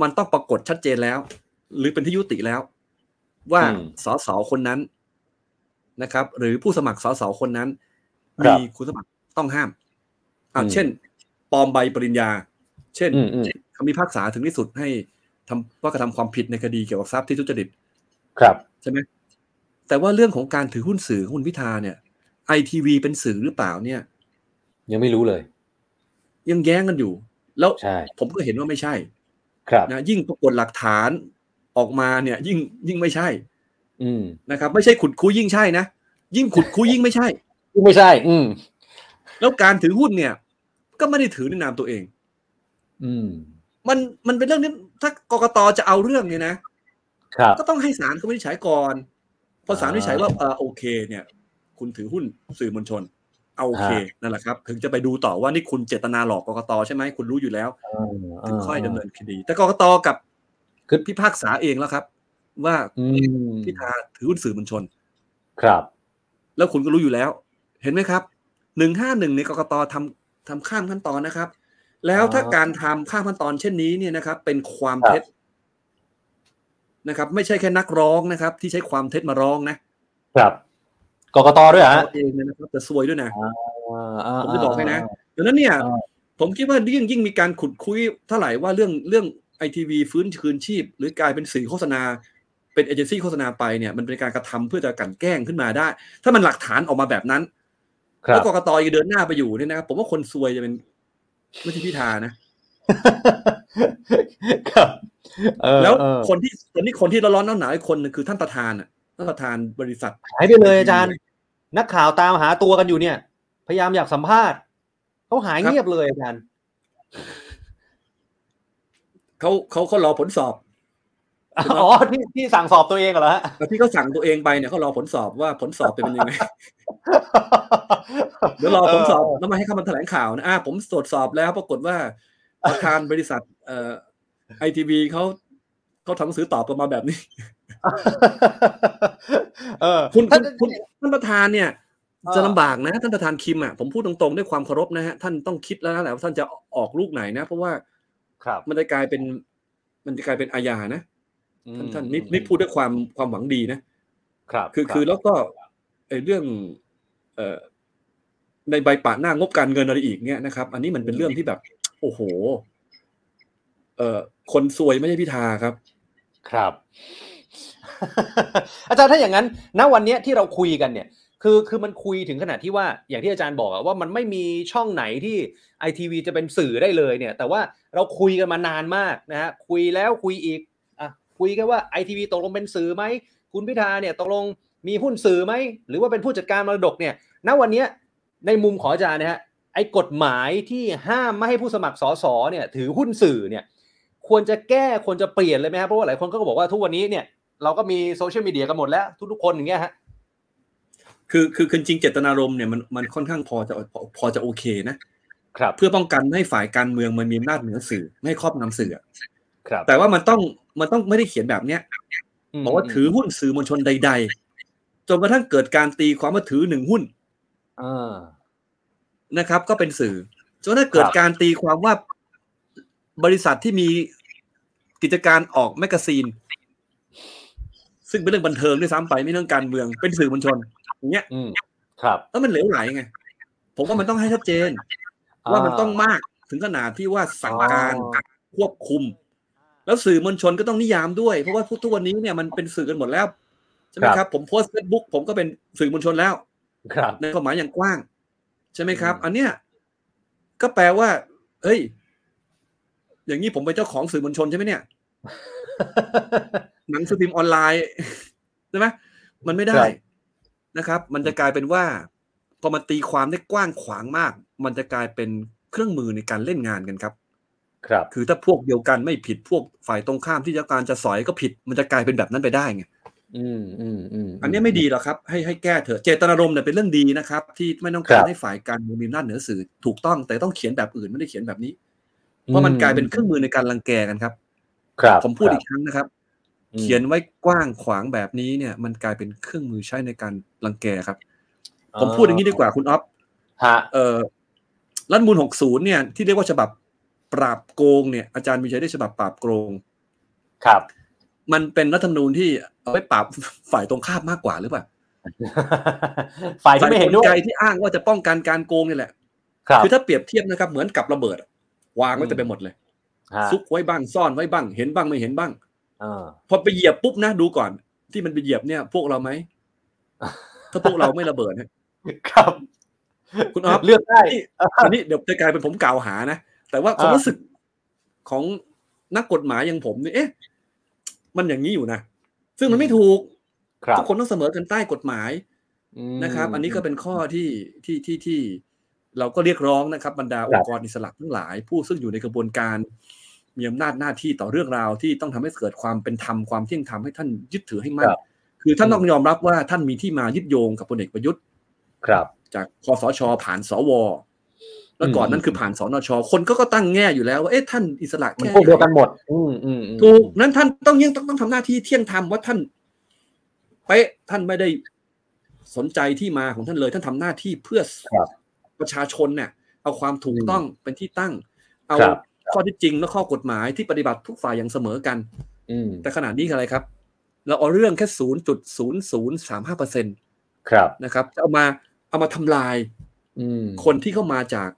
มันต้องปรากฏชัดเจนแล้ว หรือเป็นที่ยุติแล้ว ว่าอืมสสคนนั้นนะครับ หรือผู้สมัครสสคนนั้นครับมีคุณสมบัติต้องห้ามอ่าอืมเช่น ปลอมใบปริญญา เช่นอืมอืมคำพิพากษาถึงที่สุดให้ทำว่ากระทำความผิดในคดีเกี่ยวกับทรัพย์ที่ทุจริต ครับใช่ไหม แต่ว่าเรื่องของการถือหุ้นสื่อของคุณพิธาเนี่ยไอทีวีเป็นสื่อหรือเปล่าเนี่ย ยังไม่รู้เลย ยังแย้งกันอยู่ แล้วใช่ผมก็เห็นว่าไม่ใช่ ครับนะยิ่งปรากฏหลักฐานออกมาเนี่ย ยิ่งยิ่งไม่ใช่ อืมนะครับ ไม่ใช่ขุดคุยยิ่งใช่นะยิ่งขุดคุยยิ่งไม่ใช่ไม่ใช่ อืมแล้วการถือหุ้นเนี่ย ก็ไม่ได้ถือในนามตัวเอง อืม มันมันเป็นเรื่องนี้ถ้ากกตจะเอาเรื่องเนี่ยนะครับ ก็ต้องให้ศาลเขาวินิจฉัยก่อน พอศาลอ่าวินิจฉัยว่าเออโอเคเนี่ย คุณถือหุ้นสื่อมวลชนเอาโอเคฮะนั่นแหละครับ ถึงจะไปดูต่อว่านี่คุณเจตนาหลอกกกตใช่ไหมคุณรู้อยู่แล้วถึงค่อยดำเนินคดี แต่กกตกับคือพิพากษาเองแล้วครับ ว่าอืมพิธาถือหุ้นสื่อมวลชน ครับ แล้วคุณก็รู้อยู่แล้ว เห็นไหมครับหนึ่งห้าหนึ่งในกกตทำทำข้ามขั้นตอนนะครับ แล้วถ้าอ๋อการทำข้ามขั้นตอนเช่นนี้เนี่ยนะครับ เป็นความครับเท็จ นะครับ ไม่ใช่แค่นักร้องนะครับ ที่ใช้ความเท็จมาร้องนะครับกกตด้วยเหรอฮะตัวเองเนยนะครับจะซวยด้วยนะอ่าผมจะบอกให้นะดังนั้นเนี่ยอ่าผมคิดว่ายิ่งยิ่งมีการขุดคุยเท่าไหร่ว่าเรื่องเรื่องไอทีวีฟื้นคืนชีพ หรือกลายเป็นสื่อโฆษณา เป็นเอเจนซี่โฆษณาไปเนี่ยมันเป็นการกระทำเพื่อจะกลันแกล้งขึ้นมาได้ ถ้ามันหลักฐานออกมาแบบนั้นครัแล้วบกกตยังเดินหน้าไปอยู่เนี่ยนะครับผมว่าคนซวยจะเป็นไม่ใช่พิธานะ ครับเออแล้วเออคนที่คนที่คนที่ร้อนๆหนาวๆอีกคนหนึงคือท่านประธานอะท่านประธานบริษัทหายไปเลยอาจารย์ นักข่าวตามหาตัวกันอยู่เนี่ย พยายามอยากสัมภาษณ์เขาหายเงียบเลยอาจารย์เขาเขาเขารอผลสอบอ๋อที่ที่สั่งสอบตัวเองเหรอฮะแล้วที่เขาสั่งตัวเองไปเนี่ยเขารอผลสอบว่าผลสอบเป็นยังไงเดี๋ยวรอผลสอบแล้วมาให้เข้ามาแถลงข่าวนะอ่าผมตรวจสอบแล้วปรากฏว่า ประธานบริษัท เอ่อไอทีวีเขาเขาทำหนังสือตอบมาแบบนี้ เออคุณท่าคุนณคุณท่านประธานเนี่ยเออจะลำบากนะ ท่านประธานคิมอะผมพูดตรงๆ ด้วยความเคารพนะฮะ ท่านต้องคิดแล้วนะแหละว่าท่านจะออกลูกไหนนะ เพราะว่าครับมันจะกลายเป็น มันจะกลายเป็นอาญานะท่านท่านนี่อืมนี่พูดด้วยความความหวังดีนะ ครับ คือรับคือแล้วก็ไอ้เรื่อง เอ่อในใบปะหน้างบการเงินอะไรอีกเนี่ยนะครับ อันนี้มันเป็นเรื่องที่แบบ โอ้โห เอ่อคนซวยไม่ใช่พิธาครับ ครับ อาจารย์ถ้าอย่างนั้น ณวันเนี้ยที่เราคุยกันเนี่ย คือคือมันคุยถึงขนาดที่ว่าอย่างที่อาจารย์บอกอะว่ามันไม่มีช่องไหนที่ไอทีวีจะเป็นสื่อได้เลยเนี่ย แต่ว่าเราคุยกันมานานมากนะฮะคุยแล้วคุยอีกอะคุยกันว่าไอทีวีตกลงเป็นสื่อไหมคุณพิธาเนี่ยตกลงมีหุ้นสื่อไหมหรือว่าเป็นผู้จัดการมรดกเนี่ย ณวันเนี้ยในมุมของอาจารย์นะฮะ ไอ้กฎหมายที่ห้ามไม่ให้ผู้สมัครสสเนี่ย ถือหุ้นสื่อเนี่ย ควรจะแก้ควรจะเปลี่ยนเลยไหมครับเพราะว่าหลายคนก็บอกว่าทุกวันนี้เนี่ยเราก็มีโซเชียลมีเดียกันหมดแล้ว ทุกๆคนอย่างเงี้ยฮะคือคือคือจริงๆเจตนารมณ์เนี่ยมันมันค่อนข้างพอจะพอพอจะโอเคนะครับเพื่อป้องกันไม่ให้ฝ่ายการเมืองมันมีอำนาจเหนือสื่อไม่ให้ครอบงำสื่ออะครับ แต่ว่ามันต้องมันต้องไม่ได้เขียนแบบเนี้ยบอกว่าถือหุ้นสื่อมวลชนใด ๆจนกระทั่งเกิดการตีความว่าถือหนึ่งหุ้นอ่า นะครับ ก็เป็นสื่อส่วนถ้าเกิดครับการตีความว่าบริษัทที่มีกิจการออก magazine ซึ่งเป็นเรื่องบันเทิงด้วยซ้ำไปไม่เรื่องการเมืองเป็นสื่อมวลชน อย่างเงี้ยอืมครับแล้วมันเหลวไหลไงผมว่ามันต้องให้ชัดเจน ว่ามันต้องมากถึงขนาดที่ว่าสั่งการอ๋อควบคุม แล้วสื่อมวลชนก็ต้องนิยามด้วย เพราะว่าทุกวันนี้เนี่ยมันเป็นสื่อกันหมดแล้วใช่ไหมครับ ผมโพสเฟซบุ๊กผมก็เป็นสื่อมวลชนแล้วครับในความหมายอย่างกว้าง ใช่ไหมครับอืมอันเนี้ยก็แปลว่า เฮ้ย อย่างนี้ผมเป็นเจ้าของสื่อมวลชนใช่ไหมเนี่ย หนังสือพิมพ์ออนไลน์ใช่ไหมมันไม่ได้ครับนะครับ มันจะกลายเป็นว่าพอมันตีความได้กว้างขวางมาก มันจะกลายเป็นเครื่องมือในการเล่นงานกันครับ ครับ คือถ้าพวกเดียวกันไม่ผิดพวกฝ่ายตรงข้ามที่จะการจะสอยก็ผิด มันจะกลายเป็นแบบนั้นไปได้ไง อืมอืมอืมอันนี้ไม่ดีหรอกครับ ให้ให้แก้เถอะเจตนารมณ์เนี่ยเป็นเรื่องดีนะครับ ที่ไม่ต้องครัการบให้ฝ่ายการเมืองมีอำนาจเหนือสื่อถูกต้องแต่ต้องเขียนแบบอื่นไม่ได้เขียนแบบนี้ เพราะมันกลายเป็นเครื่องมือในการรังแกกันครับ ครับผมพูดครับอีกครั้งนะครับอืมเขียนไว้กว้างขวางแบบนี้เนี่ย มันกลายเป็นเครื่องมือใช้ในการรังแกครับ ผมพูดอย่างนี้ดีกว่าคุณอ๊อฟฮะเอ่อรัฐธรรมนูล60เนี่ยที่เรียกว่าฉบับปราบโกงเนี่ยอาจารย์มีชัยได้ฉบับปราบโกง ครับ มันเป็นรัฐธรรมนูญที่เอาไว้ปราบฝ่ายตรงข้ามมากกว่าหรือเปล่าฝ่ายที่ไม่เห็นด้วยกลที่อ้างว่าจะป้องกันการโกงนี่แหละครับคือถ้าเปรียบเทียบนะครับ เหมือนกับระเบิดอะวางไว้เต็มไปหมดเลยฮะซุกไว้บ้างซ่อนไว้บ้าง เห็นบ้างไม่เห็นบ้างอ่าพอไปเหยียบปุ๊บนะดูก่อน ที่มันไปเหยียบเนี่ย พวกเราไหมถ้าพวกเราไม่ระเบิดเนี่ยครับ คุณอ๊อฟเลือกได้นี่อันนี้เดี๋ยวจะกลายเป็นผมกล่าวหานะแต่ว่าความอ่ารู้สึกของนักกฎหมายอย่างผมเนี่ยเอ๊ะ มันอย่างนี้อยู่นะ ซึ่งมันไม่ถูกครับทุกคนต้องเสมอกันใต้กฎหมายอืมนะครับ อันนี้ก็เป็นข้อที่ที่ที่ที่เราก็เรียกร้องนะครับ บรรดาครับองค์กรอิสระทั้งหลาย ผู้ซึ่งอยู่ในกระบวนการ มีอำนาจหน้าที่ต่อเรื่องราวที่ต้องทำให้เกิดความเป็นธรรมความเที่ยงธรรมให้ท่านยึดถือให้มั่นครับคือท่านต้องยอมรับว่าท่านมีที่มายึดโยงกับพลเอกประยุทธ์ ครับ จากคอสชผ่านสว แล้วก่อนอืมนั้นคือผ่านสนช คนก็ก็ตั้งแง่อยู่แล้วว่าเอ๊ะท่านอิสระมันแค่พวกเดียวกันไหนหมดอืมอืมอืมถูกนั้นท่านต้องยังต้องต้องทำหน้าที่เที่ยงธรรมว่าท่านเป๊ะท่านไม่ได้สนใจที่มาของท่านเลย ท่านทำหน้าที่เพื่อครับประชาชนเนี่ย เอาความถูกต้องเป็นที่ตั้ง เอาครับข้อที่จริงและข้อกฎหมายที่ปฏิบัติทุกฝ่ายอย่างเสมอกันอืมแต่ขนาดนี้คืออะไรครับ เราเอาเรื่องแค่ศูนย์จุดศูนย์ศูนย์สามห้าเปอร์เซ็นตครับนะครับ จะเอามาเอามาทำลายอืมคนที่เข้ามาจากเอ่อ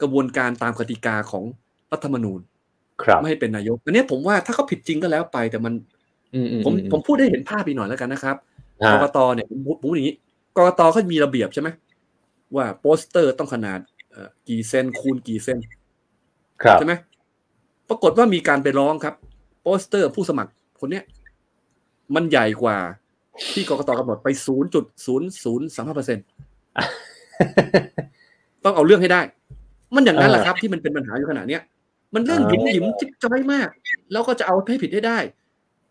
กระบวนการตามกติกาของรัฐธรรมนูญครับไม่ให้เป็นนายกอันเนี้ยผมว่าถ้าเขาผิดจริงก็แล้วไป แต่มันอืมอืผมอืผมพูดให้เห็นภาพอีกหน่อยแล้วกันนะครับฮะกกตเนี่ยผมผมพูดอย่างนี้กกตเขามีระเบียบใช่ไหมว่าโปสเตอร์ต้องขนาดเอ่อกี่เซนคูณกี่เซนครับใช่ไหมปรากฏว่ามีการไปร้องครับ โปสเตอร์ผู้สมัครคนเนี้ยมันใหญ่กว่า ที่กกตกำหนดไป0.0035เปอร์เซ็นต้องเอาเรื่องให้ได้ มันอย่างนั้นแหละครับที่มันเป็นปัญหาอยู่ขนาดเนี้ยมันเรื่องหยุมหยิมจิ๊บจ้อยมาก แล้วก็จะเอาให้ผิดให้ได้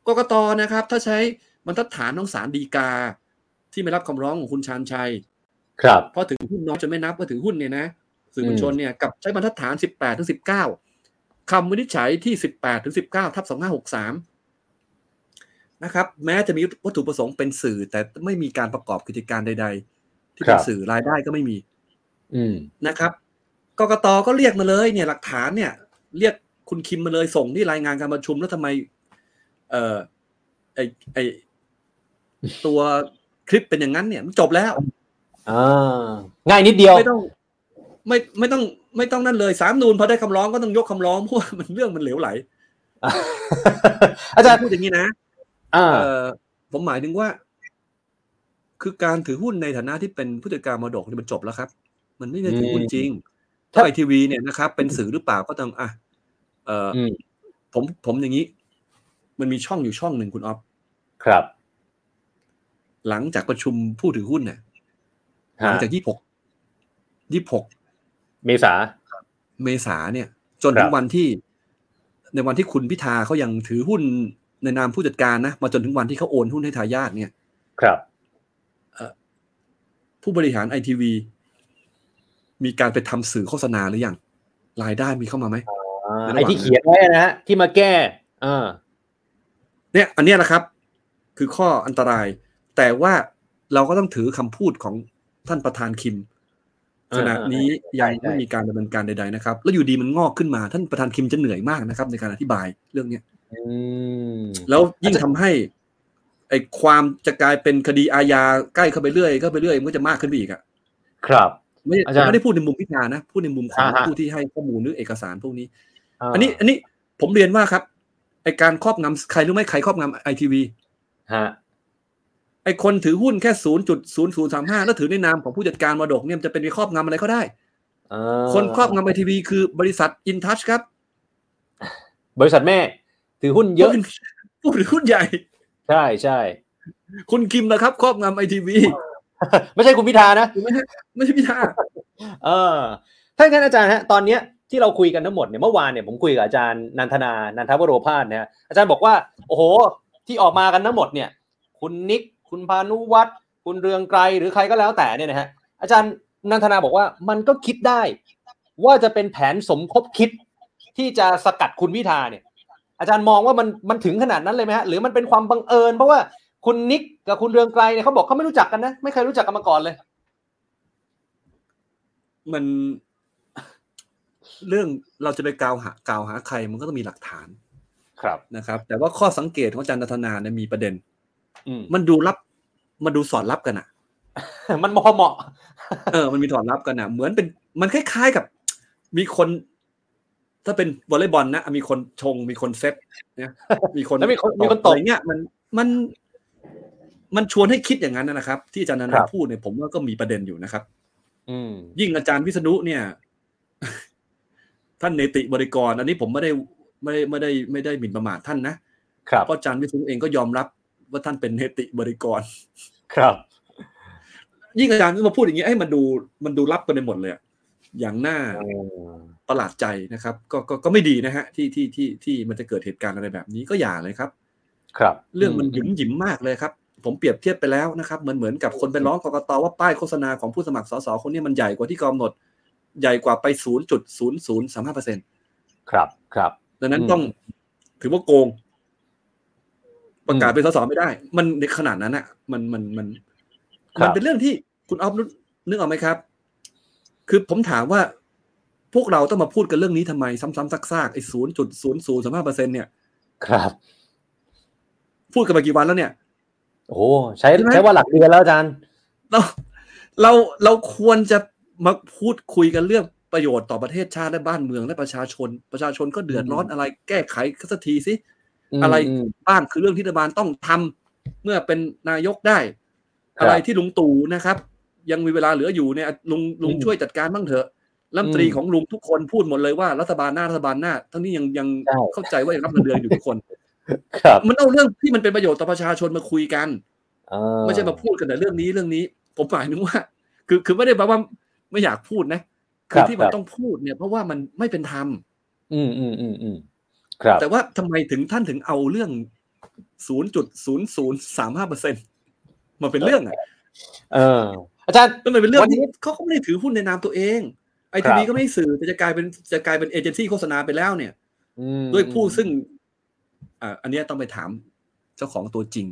กกตนะครับ ถ้าใช้บรรทัดฐานของศาลฎีกา ที่ไม่รับคำร้องของคุณชาญชัย ครับเพราะถือหุ้นน้อยจะไม่นับว่าถือหุ้นเนี่ยนะสื่อมวลชนเนี่ยกับใช้บรรทัดฐาน 18ถึง19คำวินิจฉัยที่ 18ถึง19ทับ2563นะครับ แม้จะมีวัตถุประสงค์เป็นสื่อ แต่ไม่มีการประกอบกิจการใด ๆ ที่เป็นครับสื่อรายได้ก็ไม่มีอืมนะครับ กกตก็เรียกมาเลยเนี่ยหลักฐานเนี่ย เรียกคุณคิมมาเลยส่งที่รายงานการประชุมแล้วทำไม เอ่อไอไอตัวคลิปเป็นอย่างนั้นเนี่ยมันจบแล้วอ่าง่ายนิดเดียวไม่ต้อง ไม่ไม่ต้องไม่ต้องนั่นเลยสามนูนพอได้คำร้องก็ต้องยกคำร้องเพราะว่ามันเรื่องมันเหลวไหลอาจารย์พูดอย่างนี้นะอ่าเออผมหมายถึงว่า คือการถือหุ้นในฐานะที่เป็นผู้จัดการมรดกนี่มันจบแล้วครับ มันไม่ได้ถือหุ้นจริง ถ้าไอทีวีเนี่ยนะครับ เป็นสื่อหรือเปล่าก็ต้องอะเออออืมผมผมอย่างนี้ มันมีช่องอยู่ช่องหนึ่งคุณออฟครับ หลังจากประชุมผู้ถือหุ้นเนี่ยหฮะลังจากยี่หกยี่หกเมษาเมษาเนี่ย จนครัถึบงวันที่ ในวันที่คุณพิธาเขายังถือหุ้นในนามผู้จัดการนะมาจนถึงวันที่เขาโอนหุ้นให้ทายาทเนี่ย ครับผู้บริหารไอทีวี มีการไปทำสื่อโฆษณาหรือยังรายได้มีเข้ามาไหมอ่าในระหว่างไอ้ที่เขียนไว้นะฮะที่มาแก้อ่าเนี่ย อันเนี้ยแหละครับ คือข้ออันตราย แต่ว่าเราก็ต้องถือคำพูดของท่านประธานคิมเออขณะนี้ยังใช่ไม่มีการดำเนินการใดๆนะครับ แล้วอยู่ดีมันงอกขึ้นมาท่านประธานคิมจะเหนื่อยมากนะครับ ในการอธิบายเรื่องเนี้ยอืมแล้วยิ่งทำให้ ไอ้ความจะกลายเป็นคดีอาญาใกล้เข้าไปเรื่อยเข้าไปเรื่อยมันก็จะมากขึ้นไปอีกอะครับ ไม่อาจารย์ไม่ได้พูดในมุมพิจารณานะพูดในมุมของอ่าฮะผู้ที่ให้ข้อมูลหรือเอกสารพวกนี้าอันนี้อันนี้ผมเรียนว่าครับไอการครอบงำใครรู้ไหมใครครอบงำไอทีวีฮะไอคนถือหุ้นแค่ศูนย์จุดศูนย์ศูนย์สามห้าแล้วถือในนามของผู้จัดการมรดกเนี่ยมันจะเป็นไปครอบงำอะไรก็ได้เออคนครอบงำไอทีวีคือบริษัทอินทัชครับ บริษัทแม่ ถือหุ้นเยอะผู้ถือหุ้นใหญ่ ใช่ใช่คุณคิมนะครับ ครอบงำไอทีวี ไม่ใช่คุณพิธานะถูกไหมฮะไม่ใช่พิธาเออถ้าอย่างนั้นอาจารย์ฮะตอนเนี้ยที่เราคุยกันทั้งหมดเนี่ยเมื่อวานเนี่ยผมคุยกับอาจารย์นันทนา นันทวโรพาสนะฮะอาจารย์บอกว่า โอ้โห ที่ออกมากันทั้งหมดเนี่ย คุณนิก คุณพานุวัฒน์คุณเรืองไกรหรือใครก็แล้วแต่เนี่ยนะฮะอาจารย์นันทนาบอกว่ามันก็คิดได้ ว่าจะเป็นแผนสมคบคิด ที่จะสกัดคุณพิธาเนี่ย อาจารย์มองว่ามันมันถึงขนาดนั้นเลยไหมฮะหรือมันเป็นความบังเอิญ เพราะว่า คุณนิกกับคุณเรืองไกรเนี่ยเขาบอกเขาไม่รู้จักกันนะ ไม่เคยรู้จักกันมาก่อนเลย มัน เรื่องเราจะไปกล่าวหากล่าวหาใครมันก็ต้องมีหลักฐาน ครับนะครับ แต่ว่าข้อสังเกตของอาจารย์นัทนาเนี่ยมีประเด็นอืมมันดูรับ มันดูสอดรับกันอะมันเหมาะเหมาะ เออ มันมีถอดรับกันอะเหมือนเป็นมันคล้ายๆกับ มีคน ถ้าเป็นวอลเลย์บอลนะมีคนชงมีคนเซตเนี่ยมีคนแล้วมีคนมีคนตบอะไรเงี้ยมันมัน มันชวนให้คิดอย่างนั้นนะครับ ที่อาจารย์นันครันาบพูดเนี่ยผมว่าก็มีประเด็นอยู่นะครับ อืมยิ่งอาจารย์วิษณุเนี่ย ท่านเนติบริกร อันนี้ผมไม่ได้ไม่ได้ไม่ได้ไม่ได้หมิ่นประมาทท่านนะครับเพราะอาจารย์วิษณุเองก็ยอมรับว่าท่านเป็นเนติบริกร ครับ ยิ่งอาจารย์มาพูดอย่างนี้ให้มันดูมันดูรับกันไปหมดเลยอะอย่างน่าประหลาดใจนะครับ ก็ก็ก็ไม่ดีนะฮะ ที่ที่ที่ที่มันจะเกิดเหตุการณ์อะไรแบบนี้ก็อย่าเลยครับ ครับ เรื่องมันหยุมหยิมมากเลยครับ ผมเปรียบเทียบไปแล้วนะครับเหมือนเหมือนกับคนไปร้องกกตว่าป้ายโฆษณาของผู้สมัครสสคนนี้มันใหญ่กว่าที่กำหนด ใหญ่กว่าไป 0.0035เปอร์เซ็นต์ครับครับดังนั้นอืมต้องถือว่าโกง ประกาศเป็นสสไม่ได้ มันในขนาดนั้นอะมันมันมันครับมันเป็นเรื่องที่คุณออฟนึกนึกออกไหมครับ คือผมถามว่าพวกเราต้องมาพูดกันเรื่องนี้ทำไม ซ้ำๆซากๆไอ้ศูนย์จุดศูนย์ศูนย์สามห้าเปอร์เซ็นเนี่ย ครับ พูดกันมากี่วันแล้วเนี่ย โอ้ใช้ใช่ไหมใช้ว่าหลักเดือนแล้วอาจารย์เราเราเราควรจะมาพูดคุยกันเรื่องประโยชน์ต่อประเทศชาติและบ้านเมืองและประชาชน ประชาชนก็เดือดร้อนอะไร แก้ไขสักทีสิอะไรมบ้างคือเรื่องที่รัฐบาลต้องทำเมื่อเป็นนายกได้ครับอะไรที่ลุงตู่นะครับ ยังมีเวลาเหลืออยู่เนี่ยลุงลุงอืมช่วยจัดการบ้างเถอะรัฐมนตรีอืมของลุงทุกคนพูดหมดเลยว่ารัฐบาลหน้ารัฐบาลหน้า ทั้งนี้ยังยังใช่เข้าใจว่ายังรับเงินเดือนอยู่ทุกคน ครับ มันเอาเรื่องที่มันเป็นประโยชน์ต่อประชาชนมาคุยกันอ่าไม่ใช่มาพูดกันแต่เรื่องนี้เรื่องนี้ ผมหมายถึงว่า คือคือไม่ได้แปลว่าไม่อยากพูดนะครัคือบที่มันครับต้องพูดเนี่ย เพราะว่ามันไม่เป็นธรรมอืมอืมอืมอืมครับ แต่ว่าทำไมถึงท่านถึงเอาเรื่อง0.0035เปอร์เซ็นมาเป็นเรื่องอะเออ อาจารย์แล้วมันเป็นเรื่องวันนี้ที่เขาก็ไม่ได้ถือหุ้นในนามตัวเองไอครัทีบวีก็ไม่ได้สื่อแต่จะกลายเป็นจะกลายเป็นเอเจนซี่โฆษณาไปแล้วเนี่ยอืมด้วยผู้ซึ่ง อ่าอันเนี้ยต้องไปถามเจ้าของตัวจริง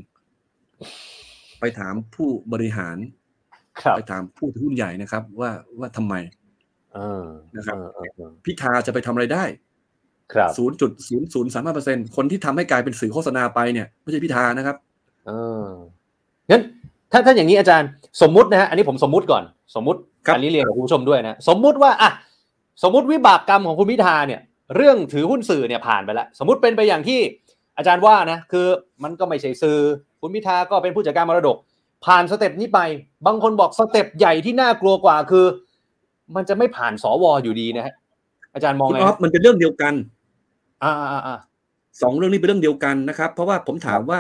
ไปถามผู้บริหารครับไปถามผู้ถือหุ้นใหญ่นะครับ ว่าว่าทำไมเออนะครับเออเออเออพิธาจะไปทำอะไรได้ ครับศูนย์จุดศูนย์ศูนย์สามห้าเปอร์เซ็นคนที่ทำให้กลายเป็นสื่อโฆษณาไปเนี่ยไม่ใช่พิธานะครับเอองั้นถ้าถ้าอย่างนี้อาจารย์สมมุตินะฮะอันนี้ผมสมมุติก่อน สมมุติครับอันนี้เรียนกับคุณผู้ชมด้วยนะ สมมุติว่าอะสมมุติวิบากกรรมของคุณพิธาเนี่ย เรื่องถือหุ้นสื่อเนี่ยผ่านไปแล้ว สมมุติเป็นไปอย่างที่ อาจารย์ว่านะคือมันก็ไม่ใช่สื่อคุณพิธาก็เป็นผู้จัดการมรดก ผ่าน step นี้ไป บางคนบอก step ใหญ่ที่น่ากลัวกว่าคือ มันจะไม่ผ่านสวอยู่ดีนะฮะอาจารย์มองยังไงครับมันเป็นเรื่องเดียวกันอ่าอ่าอ่าสองเรื่องนี้เป็นเรื่องเดียวกันนะครับ เพราะว่าผมถามว่า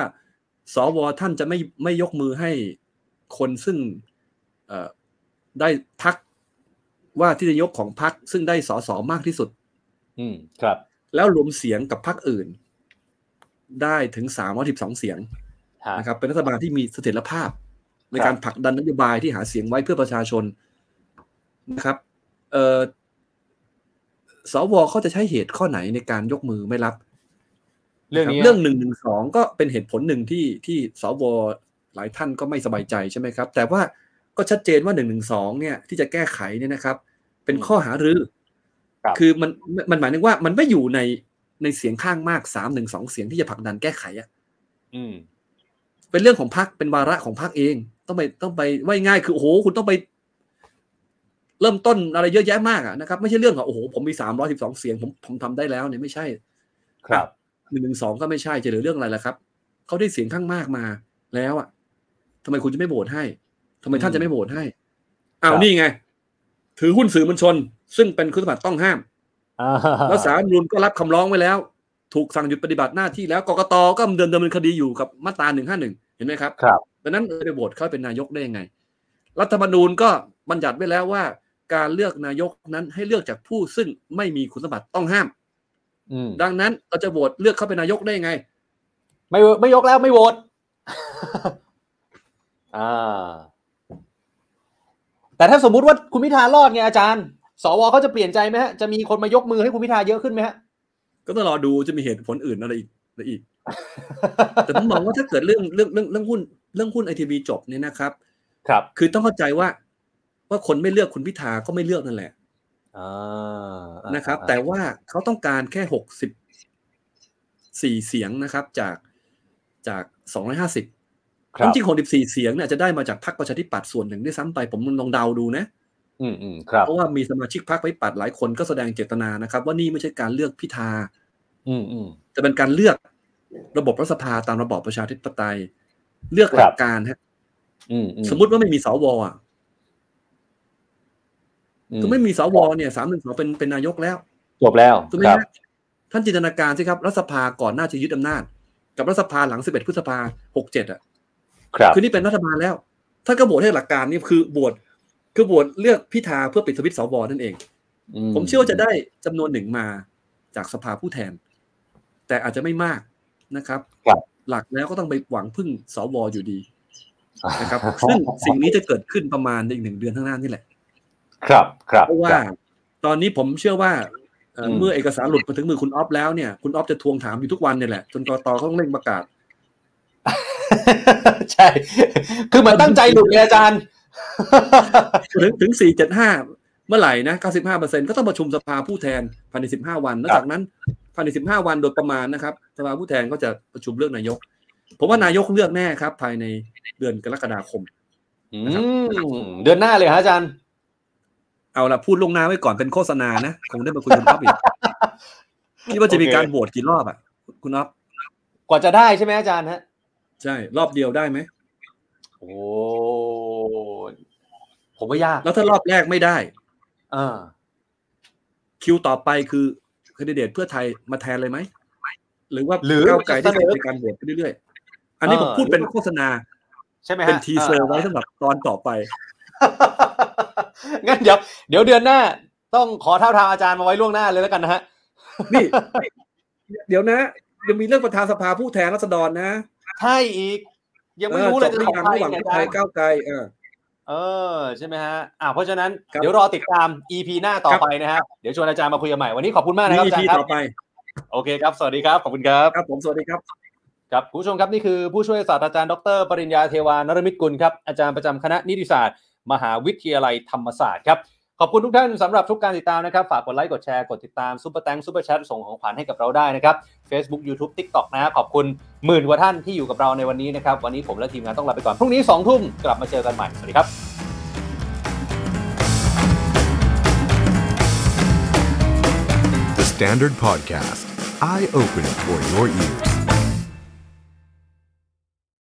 สวท่านจะไม่ไม่ยกมือให้คนซึ่งเอ่อได้พักว่าที่นายกของพักซึ่งได้สสมากที่สุด อืมครับ แล้วรวมเสียงกับพักอื่น ได้ถึงสามร้อยสิบสองเสียงฮะนะครับเป็นรัฐบาลที่มีเสถียรภาพ ในครับการผลักดันนโยบายที่หาเสียงไว้เพื่อประชาชนนะครับ เอ่อสวเขาจะใช้เหตุข้อไหนในการยกมือไม่รับ เรื่องนี้เรื่องหนึ่งหนึ่งสองก็เป็นเหตุผลหนึ่งที่ที่สวหลายท่านก็ไม่สบายใจใช่ไหมครับ แต่ว่าก็ชัดเจนว่าหนึ่งหนึ่งสองเนี่ยที่จะแก้ไขเนี่ยนะครับ เป็นอืมข้อหารือครับคือมันมันหมายถึงว่ามันไม่อยู่ใน ในเสียงข้างมากสามหนึ่งสองเสียงที่จะผลักดันแก้ไขอะอืมเป็นเรื่องของพรรคเป็นวาระของพรรคเอง ต้องไปต้องไปว่าง่ายคือโอ้โหคุณต้องไป เริ่มต้นอะไรเยอะแยะมากอะนะครับ ไม่ใช่เรื่องของโอ้โหผมมีสามร้อยสิบสองเสียงผมผมทำได้แล้วเนี่ยไม่ใช่ ครับหนึ่งหนึ่งสองก็ไม่ใช่จะเหลือเรื่องอะไรล่ะครับเขาได้เสียงข้างมากมาแล้วอะทำไมคุณจะไม่โหวตให้ทำไมท่านจะไม่โหวตให้อ้าวครับนี่ไง ถือหุ้นสื่อมวลชน ซึ่งเป็นคุณสมบัติต้องห้ามอ่า แล้วสารรัฐธรรมนูลก็รับคำร้องไว้แล้ว ถูกสั่งหยุดปฏิบัติหน้าที่แล้วกกตก็ดำเนินดำเนินคดีอยู่กับมาตราหนึ่งห้าหนึ่งเห็นไหมครับครับดังนั้นจะไปโหวตเขาเป็นนายกได้ยังไง รัฐธรรมนูญก็บัญญัติไว้แล้วว่า การเลือกนายกนั้นให้เลือกจากผู้ซึ่งไม่มีคุณสมบัติต้องห้ามอืมดังนั้นเราจะโหวตเลือกเขาเป็นนายกได้ยังไง ไม่ไม่ยกแล้วไม่โหวตอ่าแต่ถ้าสมมุติว่าคุณพิธารอดไงอาจารย์ สวเขาจะเปลี่ยนใจไหมฮะ จะมีคนมายกมือให้คุณพิธาเยอะขึ้นไหมฮะ ก็ต้องรอดูจะมีเหตุผลอื่นอะไรอีกอะไรอีก แต่ผมมองว่าถ้าเกิดเรื่องเรื่องเรื่องเรื่องหุ้นเรื่องหุ้นไอทีบีจบเนี่ยนะครับ ครับ คือต้องเข้าใจว่า ว่าคนไม่เลือกคุณพิธาก็ไม่เลือกนั่นแหละอ่านะครับ แต่ว่าเขาต้องการแค่หกสิบสี่เสียงนะครับ จากจากสองร้อยห้าสิบครับจริงหกสิบสี่เสียงเนี่ยจะได้มาจากพรรคประชาธิปัตย์ส่วนหนึ่งด้วยซ้ำไปผมลองเดาดูนะ อืมอืมครับเพราะว่ามีสมาชิกพรรคประชาธิปัตย์หลายคนก็แสดงเจตนานะครับ ว่านี่ไม่ใช่การเลือกพิธา อืมอืมแต่เป็นการเลือกระบบรัฐสภาตามระบอบประชาธิปไตย เลือกหลัครักบการฮะอืมอืสมมุติว่าไม่มีสวอะอืคือไม่มีสวเนี่ยสามหนึ่งสองเป็นเป็นนายกแล้วจบแล้วถูกไหมครับฮะท่านจินตนาการสิครับรัฐสภาก่อนหน้าจะยึดอำนาจ กับรัฐสภาหลังสิบเอ็ดพฤษภาหกเจ็ดอะ ครับ คือนี่เป็นรัฐบาลแล้วท่านก็โหวตให้หลักการนี่คือโหวต คือโหวตเลือกพิธาเพื่อปิดสวิตช์สวนั่นเอง ผมเชื่อว่าจะได้จำนวนหนึ่งมาจากสภาผู้แทน แต่อาจจะไม่มากนะครับครับหลักแล้วก็ต้องไปหวังพึ่งสวอยู่ดีนะครับซึ่งสิ่งนี้จะเกิดขึ้นประมาณในอีกหนึ่งเดือนข้างหน้านี่แหละ ครับครับเพราะว่า ตอนนี้ผมเชื่อว่าเอ่ออมเมื่อเอกสารหลุดมาถึงมือคุณออฟแล้วเนี่ยคุณออฟจะทวงถามอยู่ทุกวันเนี่ยแหละจนกตเขาต้องเร่งประกาศ ใช่ คือเหมือนตั้งใจหลุดไงอาจารย์ ถึงถึงสี่เจ็ดห้าเมื่อไหร่นะเก้าสิบห้าเปอร์เซ็นก็ต้องประชุมสภาผู้แทนภายในสิบห้าวันแล้วครับจากนั้นภายในสิบห้าวันโดยประมาณนะครับสภาผู้แทนก็จะประชุมเลือกนายกผมว่านายกเลือกแน่ครับ ภายในเดือนกรกฎาคมอืมเดือนหน้าเลยเหรออาจารย์เอาละพูดลวงหน้าไว้ก่อนเป็นโฆษณานะคงได้มาคุยกับคุณอ๊อฟอีกคิดว่าจะมีการโหวตกี่รอบอะ คุณอ๊อฟกว่าจะได้ใช่ไหมอาจารย์ฮะ ใช่ รอบเดียวได้ไหมโอ้ ผมว่ายาก แล้วถ้ารอบแรกไม่ได้อ่าคิวต่อไปคือแคนดิเดตเพื่อไทยมาแทนเลยไหม หรือว่าหรือก้าวไกลที่เสนอจะในการโหวตไปเรื่อยๆ อันนี้ผมพูดเป็นโฆษณา ใช่ไหมฮะเป็น teaser ไว้สำหรับตอนต่อไป งั้นเดี๋ยว เดี๋ยวเดือนหน้า ต้องขอทาบทามอาจารย์มาไว้ล่วงหน้าเลยแล้วกันนะฮะ นี่ เดี๋ยวนะ ยังมีเรื่องประธานสภาผู้แทนราษฎรนะ ใช่อีก ยังไม่รู้เลยออจจะบหรือของยังใครระหว่างเนี่ยเพื่ออาไทจายรย์ก้าวไกลเออ เออใช่ไหมฮะอ่าเพราะฉะนั้นครับเดี๋ยวรอติดตาม EP หน้าต่อไปนะฮะเดี๋ยวชวนอาจารย์มาคุยกันใหม่วันนี้ขอบคุณมากมีนะครับอาจาร EP ย์ครัต่อบไปโอเคครับสวัสดีครับขอบคุณครับครับผมสวัสดีครับครับคุณผู้ชมครับนี่คือผู้ช่วยศาสตราจารย์ดร ปริญญาเทวานรมิตกุลครับอาจารย์ประจำคณะนิติศาสตร์ มหาวิทยาลัยธรรมศาสตร์ครับ ขอบคุณทุกท่านสำหรับทุกการติดตามนะครับ ฝากกดไลค์กดแชร์กดติดตามซุปเปอร์แตงซุปเปอร์แชทส่งของขวัญให้กับเราได้นะครับ Facebook YouTube TikTok นะขอบคุณหมื่นกว่าท่านที่อยู่กับเราในวันนี้นะครับ วันนี้ผมและทีมงานต้องลาไปก่อน พรุ่งนี้2ทุ่มกลับมาเจอกันใหม่ สวัสดีครับ The Standard Podcast, eye Open for your ears.